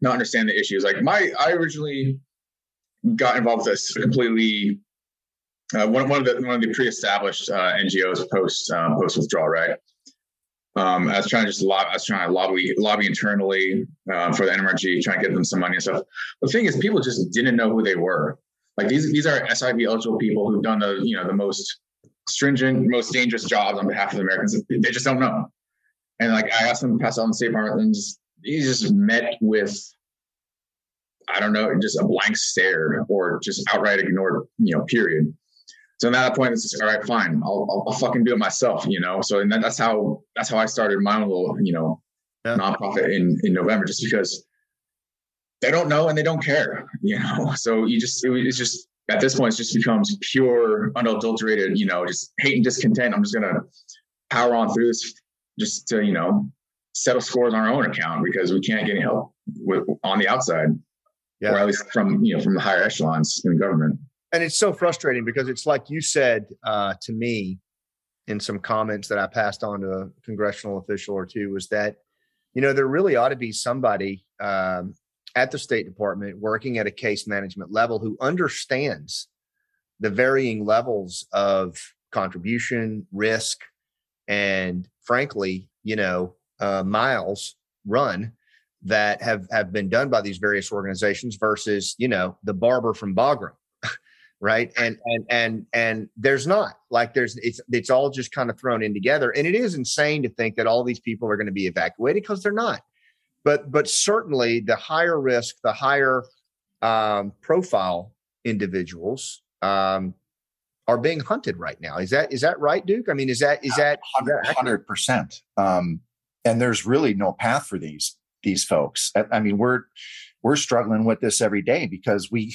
not understand the issues. Like my, I originally got involved with this completely. Uh, one, one of the one of the pre-established uh, NGOs post um, post withdrawal, right? Um, I was trying to just lobby, I was trying to lobby lobby internally uh, for the NMRG, trying to get them some money and stuff. The thing is, people just didn't know who they were. Like these these are SIV eligible people who've done the you know the most stringent, most dangerous jobs on behalf of the Americans. They just don't know. And like I asked them to pass out on the State Department, and just he's just met with I don't know, just a blank stare or just outright ignored, you know, period. So at that point, it's just all right, fine, I'll, I'll, I'll fucking do it myself, you know. So and then that's how that's how I started my own little, you know, yeah. nonprofit in in November, just because they don't know and they don't care, you know. So you just it, it's just at this point, it just becomes pure, unadulterated, you know, just hate and discontent. I'm just gonna power on through this, just to you know settle scores on our own account because we can't get any help with, on the outside, yeah. or at least from you know from the higher echelons in the government. And it's so frustrating because it's like you said uh, to me in some comments that I passed on to a congressional official or two was that you know there really ought to be somebody um, at the State Department working at a case management level who understands the varying levels of contribution, risk, and frankly, you know, uh, miles run that have have been done by these various organizations versus you know the barber from Bagram, right? And and and and there's not like there's it's it's all just kind of thrown in together, and it is insane to think that all these people are going to be evacuated because they're not but but certainly the higher risk, the higher um, profile individuals um, are being hunted right now. Is that is that right, Duke? I mean, is that is that hundred percent? Um, and there's really no path for these these folks. I, I mean, we're we're struggling with this every day because we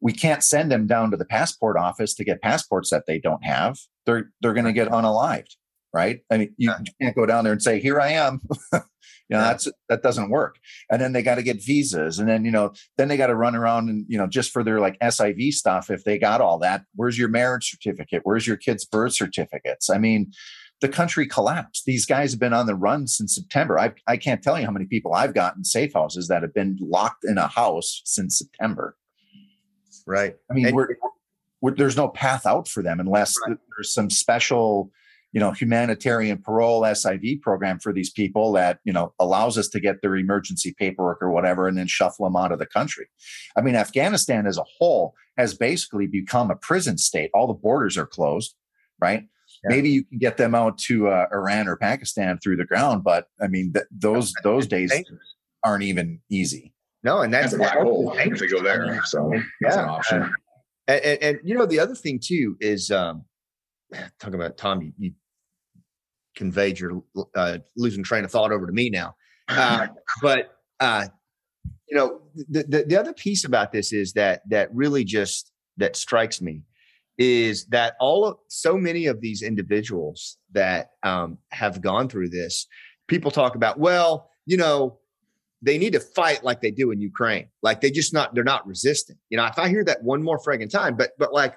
we can't send them down to the passport office to get passports that they don't have. They're they're going to get unalived, right? I mean, you, you can't go down there and say, "Here I am." You know, yeah. that's that doesn't work. And then they got to get visas, and then you know, then they got to run around and you know, just for their like SIV stuff. If they got all that, where's your marriage certificate? Where's your kids' birth certificates? I mean, the country collapsed. These guys have been on the run since September. I I can't tell you how many people I've gotten safe houses that have been locked in a house since September. Right. I mean, we're, we're, there's no path out for them unless right. there's some special you know humanitarian parole SIV program for these people that you know allows us to get their emergency paperwork or whatever and then shuffle them out of the country. I mean Afghanistan as a whole has basically become a prison state. All the borders are closed, right? Yeah. Maybe you can get them out to uh, Iran or Pakistan through the ground, but I mean th- those those days aren't even easy. No, and that's, that's a black hole if they go there. So that's yeah. an option. Uh, and, and, and, you know the other thing too is um, talking about Tom, you, you conveyed your uh, losing train of thought over to me now. Uh, but uh, you know, the, the, the other piece about this is that that really just that strikes me is that all of so many of these individuals that um, have gone through this, people talk about, well, you know, they need to fight like they do in Ukraine. Like they just not, they're not resistant. You know, if I hear that one more friggin' time, but but like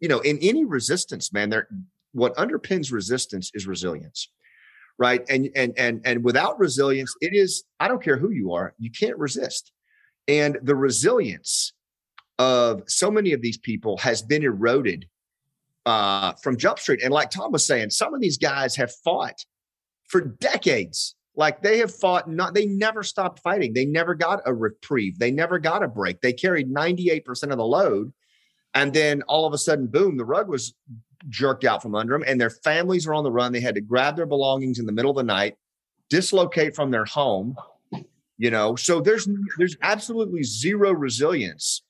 you know, in any resistance, man, there what underpins resistance is resilience. Right. And and and and without resilience, it is, I don't care who you are, you can't resist. And the resilience of so many of these people has been eroded uh, from Jump Street. And like Tom was saying, some of these guys have fought for decades. Like they have fought, not they never stopped fighting. They never got a reprieve. They never got a break. They carried 98% of the load and then all of a sudden, boom, the rug was jerked out from under them, and their families are on the run. They had to grab their belongings in the middle of the night, dislocate from their home. You know, so there's there's absolutely zero resilience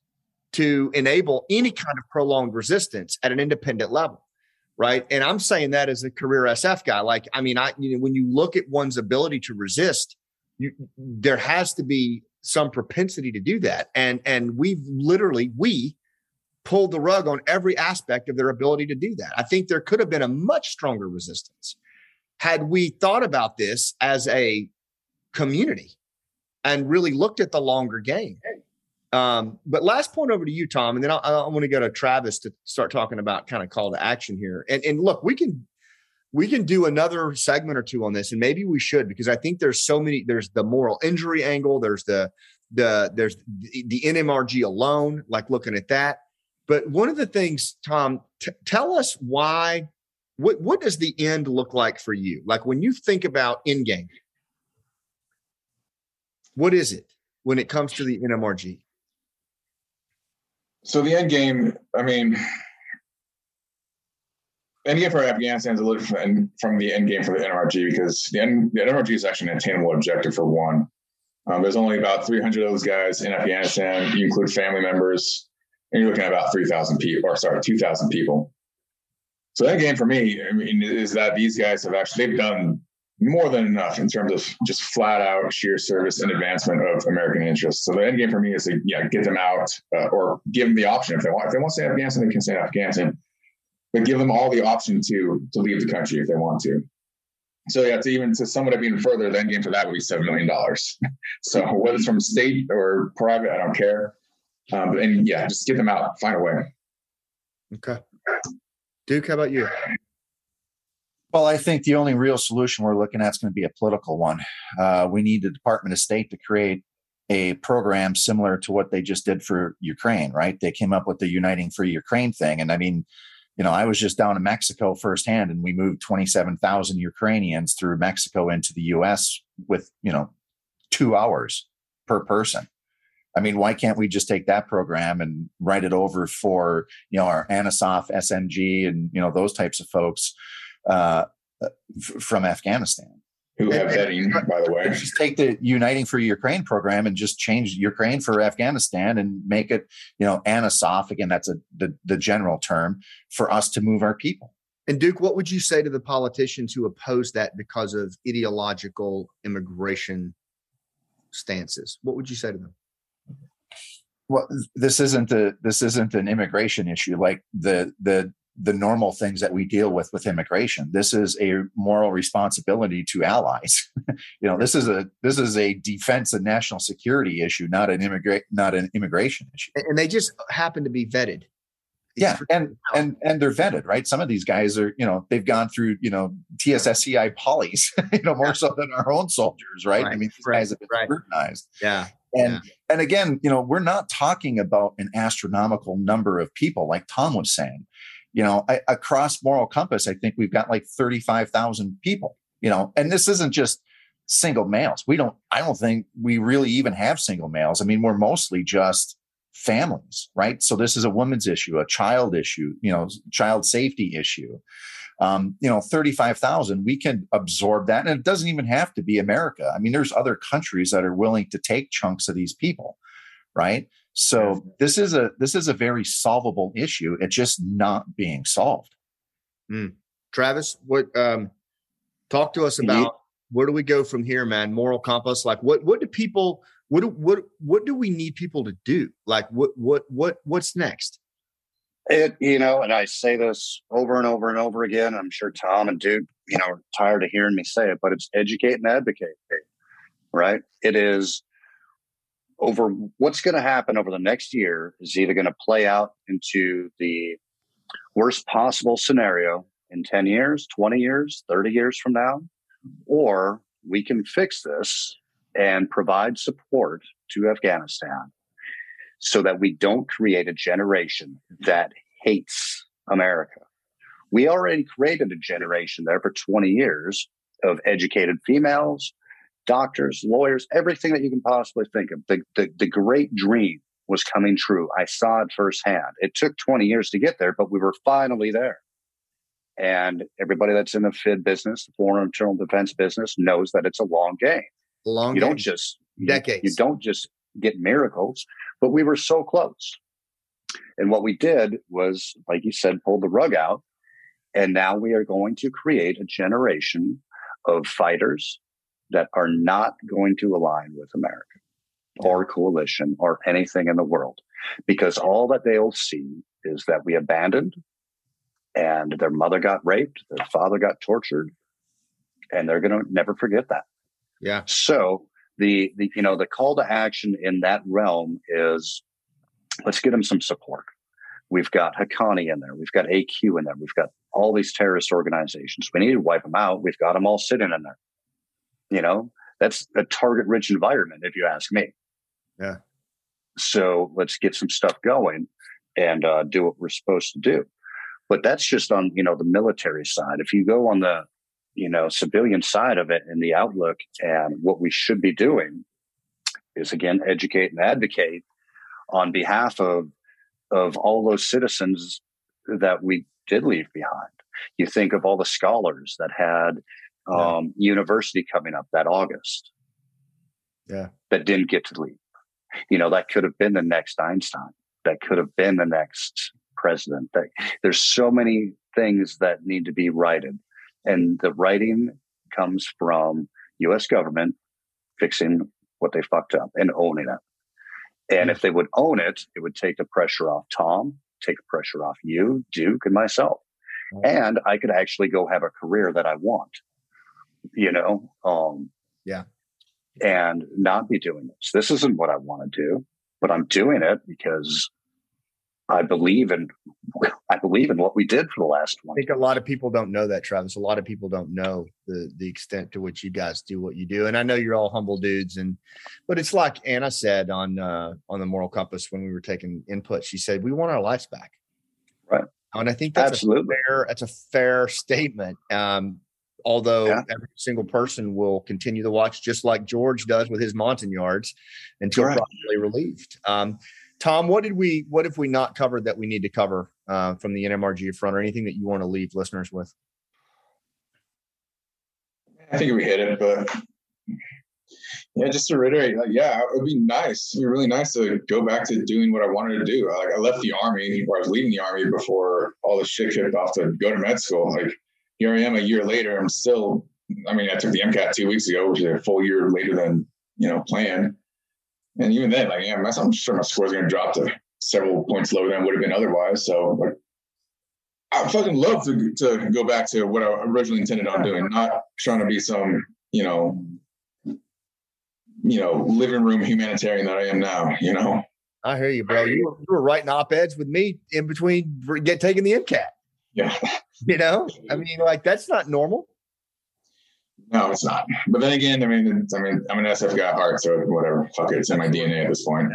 to enable any kind of prolonged resistance at an independent level right and i'm saying that as a career sf guy like i mean i you know when you look at one's ability to resist you there has to be some propensity to do that and and we've literally we pulled the rug on every aspect of their ability to do that. I think there could have been a much stronger resistance had we thought about this as a community and really looked at the longer game. Um, but last point over to you, Tom, and then I, I want to go to Travis to start talking about kind of call to action here. And, and look, we can we can do another segment or two on this, and maybe we should because I think there's so many. There's the moral injury angle. There's the the there's the, the NMRG alone, like looking at that. But one of the things, Tom, t- tell us why. What what does the end look like for you? Like when you think about end game, what is it when it comes to the NMRG? So the end game, I mean, end game for Afghanistan is a little different from the end game for the NRG because the, the NRG is actually an attainable objective for one. Um, there's only about 300 of those guys in Afghanistan. You include family members, and you're looking at about 3,000 people, or sorry, 2,000 people. So that game for me, I mean, is that these guys have actually they've done more than enough in terms of just flat out sheer service and advancement of American interests. So the end game for me is to yeah get them out uh, or give them the option if they want. If they want to stay in Afghanistan, they can stay in Afghanistan, but give them all the option to to leave the country if they want to. So yeah, to even to sum it up even further, the end game for that would be seven million dollars. so whether it's from state or private, I don't care. Um, and yeah, just get them out, find a way. Okay. Duke, how about you? Well, I think the only real solution we're looking at is going to be a political one. Uh, we need the Department of State to create a program similar to what they just did for Ukraine, right? They came up with the Uniting for Ukraine thing. And I mean, you know, I was just down in Mexico firsthand and we moved 27,000 Ukrainians through Mexico into the US with, you know, two hours per person. I mean, why can't we just take that program and write it over for, you know, our ANASOF, SMG, and, you know, those types of folks uh, f- from Afghanistan. Who have vetting, by the way. Just take the Uniting for Ukraine program and just change Ukraine for Afghanistan and make it, you know, ANASOF. Again, that's a the, the general term for us to move our people. And Duke, what would you say to the politicians who oppose that because of ideological immigration stances? What would you say to them? Well, this isn't a this isn't an immigration issue like the the the normal things that we deal with with immigration. This is a moral responsibility to allies. you know, this is a this is a defense and national security issue, not an immigrant not an immigration issue. And they just happen to be vetted. yeah, and and and they're vetted, right? Some of these guys are, you know, they've gone through, you know, TSSCI polys, you know, more so than our own soldiers, right? right. I mean, these right. guys have been right. scrutinized. Yeah. And yeah. and again, you know, we're not talking about an astronomical number of people, like Tom was saying you know, I, across Moral Compass, I think we've got like 35,000 people, you know, and this isn't just single males. We don't, I don't think we really even have single males. I mean, we're mostly just families, right? So this is a woman's issue, a child issue, you know, child safety issue. Um, you know, 35,000, we can absorb that. And it doesn't even have to be America. I mean, there's other countries that are willing to take chunks of these people, right? So this is a this is a very solvable issue. It's just not being solved. Mm. Travis, what um, talk to us about yeah. where do we go from here, man? Moral compass. Like what what do people what do, what what do we need people to do? Like what what what what's next? It you know, and I say this over and over and over again. I'm sure Tom and Duke, you know, are tired of hearing me say it, but it's educate and advocate. Right? It is over what's going to happen over the next year is either going to play out into the worst possible scenario in 10 years, 20 years, 30 years from now, or we can fix this and provide support to Afghanistan so that we don't create a generation that hates America. We already created a generation there for 20 years of educated females doctors, lawyers, everything that you can possibly think of. The, the, the great dream was coming true. I saw it firsthand. It took 20 years to get there, but we were finally there. And everybody that's in the FID business, the foreign internal defense business, knows that it's a long game. Long you game. don't just decades. You, you don't just get miracles, but we were so close. And what we did was, like you said, pull the rug out. And now we are going to create a generation of fighters that are not going to align with America or coalition or anything in the world because all that they'll see is that we abandoned and their mother got raped, their father got tortured, and they're going to never forget that. Yeah. So the, the you know the call to action in that realm is let's get them some support. We've got Haqqani in there. We've got AQ in there. We've got all these terrorist organizations. We need to wipe them out. We've got them all sitting in there. You know, that's a target rich environment, if you ask me. Yeah. So let's get some stuff going and uh, do what we're supposed to do. But that's just on, you know, the military side. If you go on the, you know, civilian side of it and the outlook and what we should be doing is again, educate and advocate on behalf of, of all those citizens that we did leave behind. You think of all the scholars that had um, yeah. university coming up that August. Yeah. That didn't get to leave. You know, that could have been the next Einstein. That could have been the next president. That, there's so many things that need to be righted. And the writing comes from US government fixing what they fucked up and owning it. And if they would own it, it would take the pressure off Tom, take the pressure off you, Duke, and myself. And I could actually go have a career that I want, you know? Um, yeah. And not be doing this. This isn't what I want to do, but I'm doing it because I believe in I believe in what we did for the last one. I think a lot of people don't know that, Travis. A lot of people don't know the the extent to which you guys do what you do. And I know you're all humble dudes, and but it's like Anna said on uh, on the Moral Compass when we were taking input. She said we want our lives back, right? And I think that's absolutely a fair, that's a fair statement. Um, although yeah. every single person will continue to watch, just like George does with his Montagnards, until right. properly relieved. Um, Tom, what did we what have we not covered that we need to cover uh, from the NMRG front, or anything that you want to leave listeners with? I think we hit it, but yeah, just to reiterate, like, yeah, it would be nice. It'd be really nice to go back to doing what I wanted to do. Like, I left the army, or I was leaving the army before all the shit kicked off to go to med school. Like, here I am a year later. I'm still. I mean, I took the MCAT two weeks ago, which is a full year later than you know planned. And even then, like, yeah, I'm sure my score is going to drop to several points lower than it would have been otherwise. So, like, I fucking love to to go back to what I originally intended on doing, not trying to be some, you know, you know, living room humanitarian that I am now. You know. I hear you, bro. You were, you were writing op eds with me in between get taking the MCAT. Yeah. You know, I mean, like that's not normal. No, it's not. But then again, I mean, I mean, I'm an SF guy at heart, so whatever. Fuck it, it's in my DNA at this point.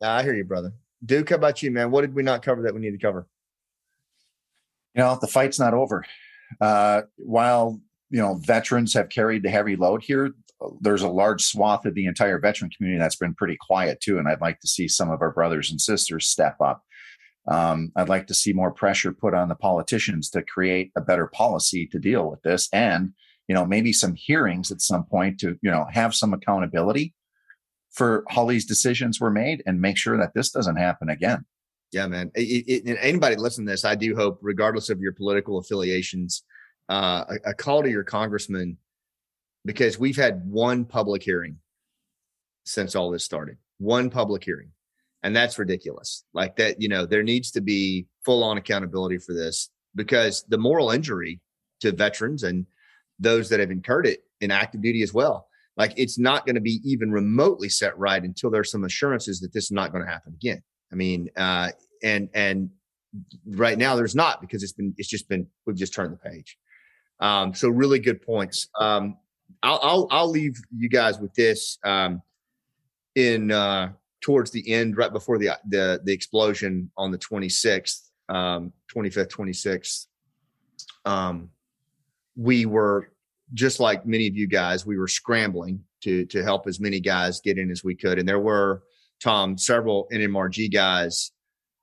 Yeah, I hear you, brother. Duke, how about you, man? What did we not cover that we need to cover? You know, the fight's not over. Uh, while you know veterans have carried the heavy load here, there's a large swath of the entire veteran community that's been pretty quiet too. And I'd like to see some of our brothers and sisters step up. Um, I'd like to see more pressure put on the politicians to create a better policy to deal with this and you know, maybe some hearings at some point to, you know, have some accountability for how these decisions were made and make sure that this doesn't happen again. Yeah, man. It, it, anybody listen to this, I do hope, regardless of your political affiliations, uh, a, a call to your congressman, because we've had one public hearing since all this started. One public hearing. And that's ridiculous. Like that, you know, there needs to be full on accountability for this because the moral injury to veterans and those that have incurred it in active duty as well. Like it's not going to be even remotely set right until there's some assurances that this is not going to happen again. I mean, uh, and and right now there's not because it's been it's just been we've just turned the page. Um, so really good points. Um, I'll, I'll I'll leave you guys with this um, in uh, towards the end, right before the the the explosion on the 26th, um, 25th, 26th. Um, we were just like many of you guys, we were scrambling to to help as many guys get in as we could, and there were Tom several NMRG guys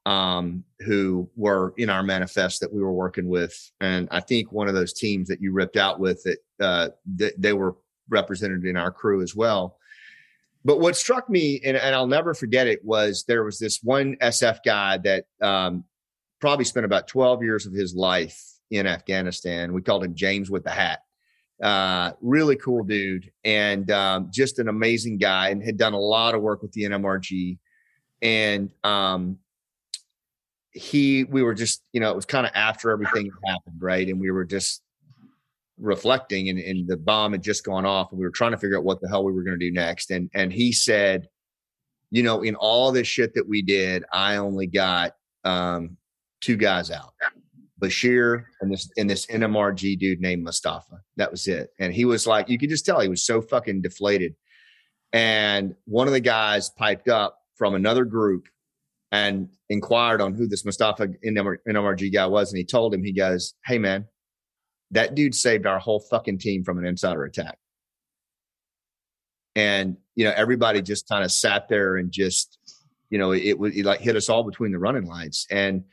um, who were in our manifest that we were working with, and I think one of those teams that you ripped out with that uh, they were represented in our crew as well. But what struck me, and, and, I'll never forget it, was there was this one SF guy that um, probably spent about 12 years of his life in Afghanistan. We called him James with the hat. Uh, really cool dude and um, just an amazing guy and had done a lot of work with the NMRG. And um, he, we were just, you know, it was kind of after everything happened, right? And we were just reflecting and, and the bomb had just gone off and we were trying to figure out what the hell we were going to do next. And, and he said, you know, in all this shit that we did, I only got um, two guys out. Bashir and this and this NMRG dude named Mustafa. That was it. And he was like, you could just tell he was so fucking deflated. And one of the guys piped up from another group and inquired on who this Mustafa NMRG guy was. And he told him, he goes, Hey man, that dude saved our whole fucking team from an insider attack. And, you know, everybody just kind of sat there and just, you know, it would like hit us all between the running lights. And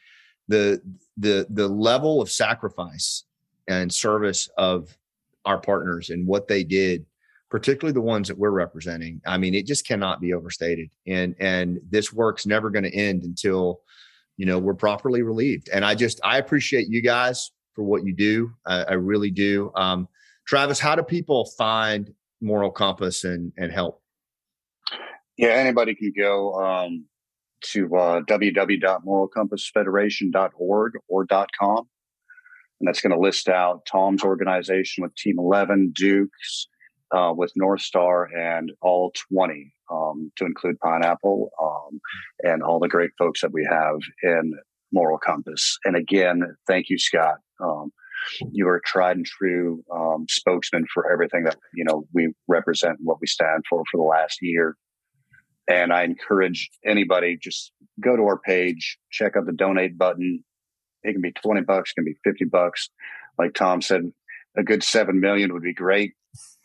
the the the level of sacrifice and service of our partners and what they did particularly the ones that we're representing i mean it just cannot be overstated and and this work's never going to end until you know we're properly relieved and i just i appreciate you guys for what you do i, I really do um, travis how do people find moral compass and and help yeah anybody can go um, to uh, www.moralcompassfederation.org or .com and that's going to list out tom's organization with team 11 dukes uh, with North Star and all 20 um, to include Pineapple um, and all the great folks that we have in Moral Compass. And again, thank you, Scott. Um, you are a tried and true um, spokesman for everything that you know we represent and what we stand for for the last year. And I encourage anybody just go to our page, check out the donate button. It can be 20 bucks, it can be 50 bucks. Like Tom said, a good 7 million would be great.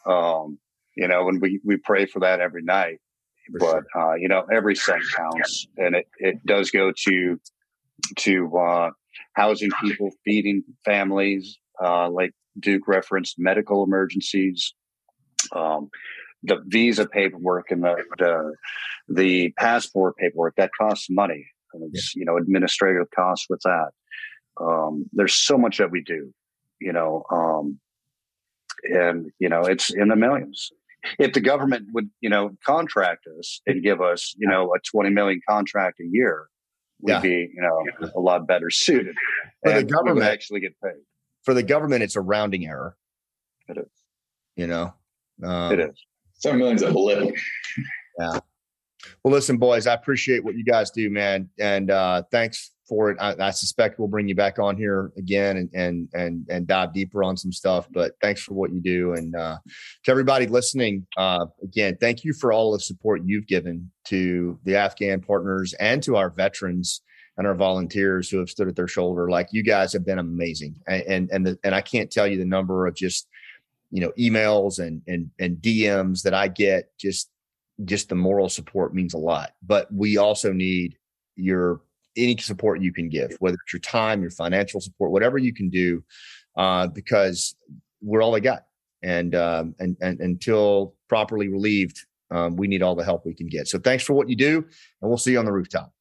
Um, you know, and we, we pray for that every night. For but sure. uh, you know, every cent counts, and it, it does go to to uh, housing people, feeding families, uh, like Duke referenced, medical emergencies, um, the visa paperwork, and the, the the passport paperwork that costs money. And it's yeah. you know administrative costs with that. Um, there's so much that we do, you know, um, and you know it's in the millions if the government would you know contract us and give us you know a 20 million contract a year we'd yeah. be you know a lot better suited for the government actually get paid. for the government it's a rounding error. It is. You know? Um, it is. Seven million's a blip yeah. Well listen boys i appreciate what you guys do man and uh thanks for it. I, I, suspect we'll bring you back on here again and and and and dive deeper on some stuff. But thanks for what you do, and uh, to everybody listening, uh, again, thank you for all the support you've given to the Afghan partners and to our veterans and our volunteers who have stood at their shoulder. Like you guys have been amazing, and and and, the, and I can't tell you the number of just you know emails and and and DMs that I get. Just just the moral support means a lot, but we also need your any support you can give, whether it's your time, your financial support, whatever you can do, uh, because we're all they got. And, um, and, and until properly relieved, um, we need all the help we can get. So thanks for what you do, and we'll see you on the rooftop.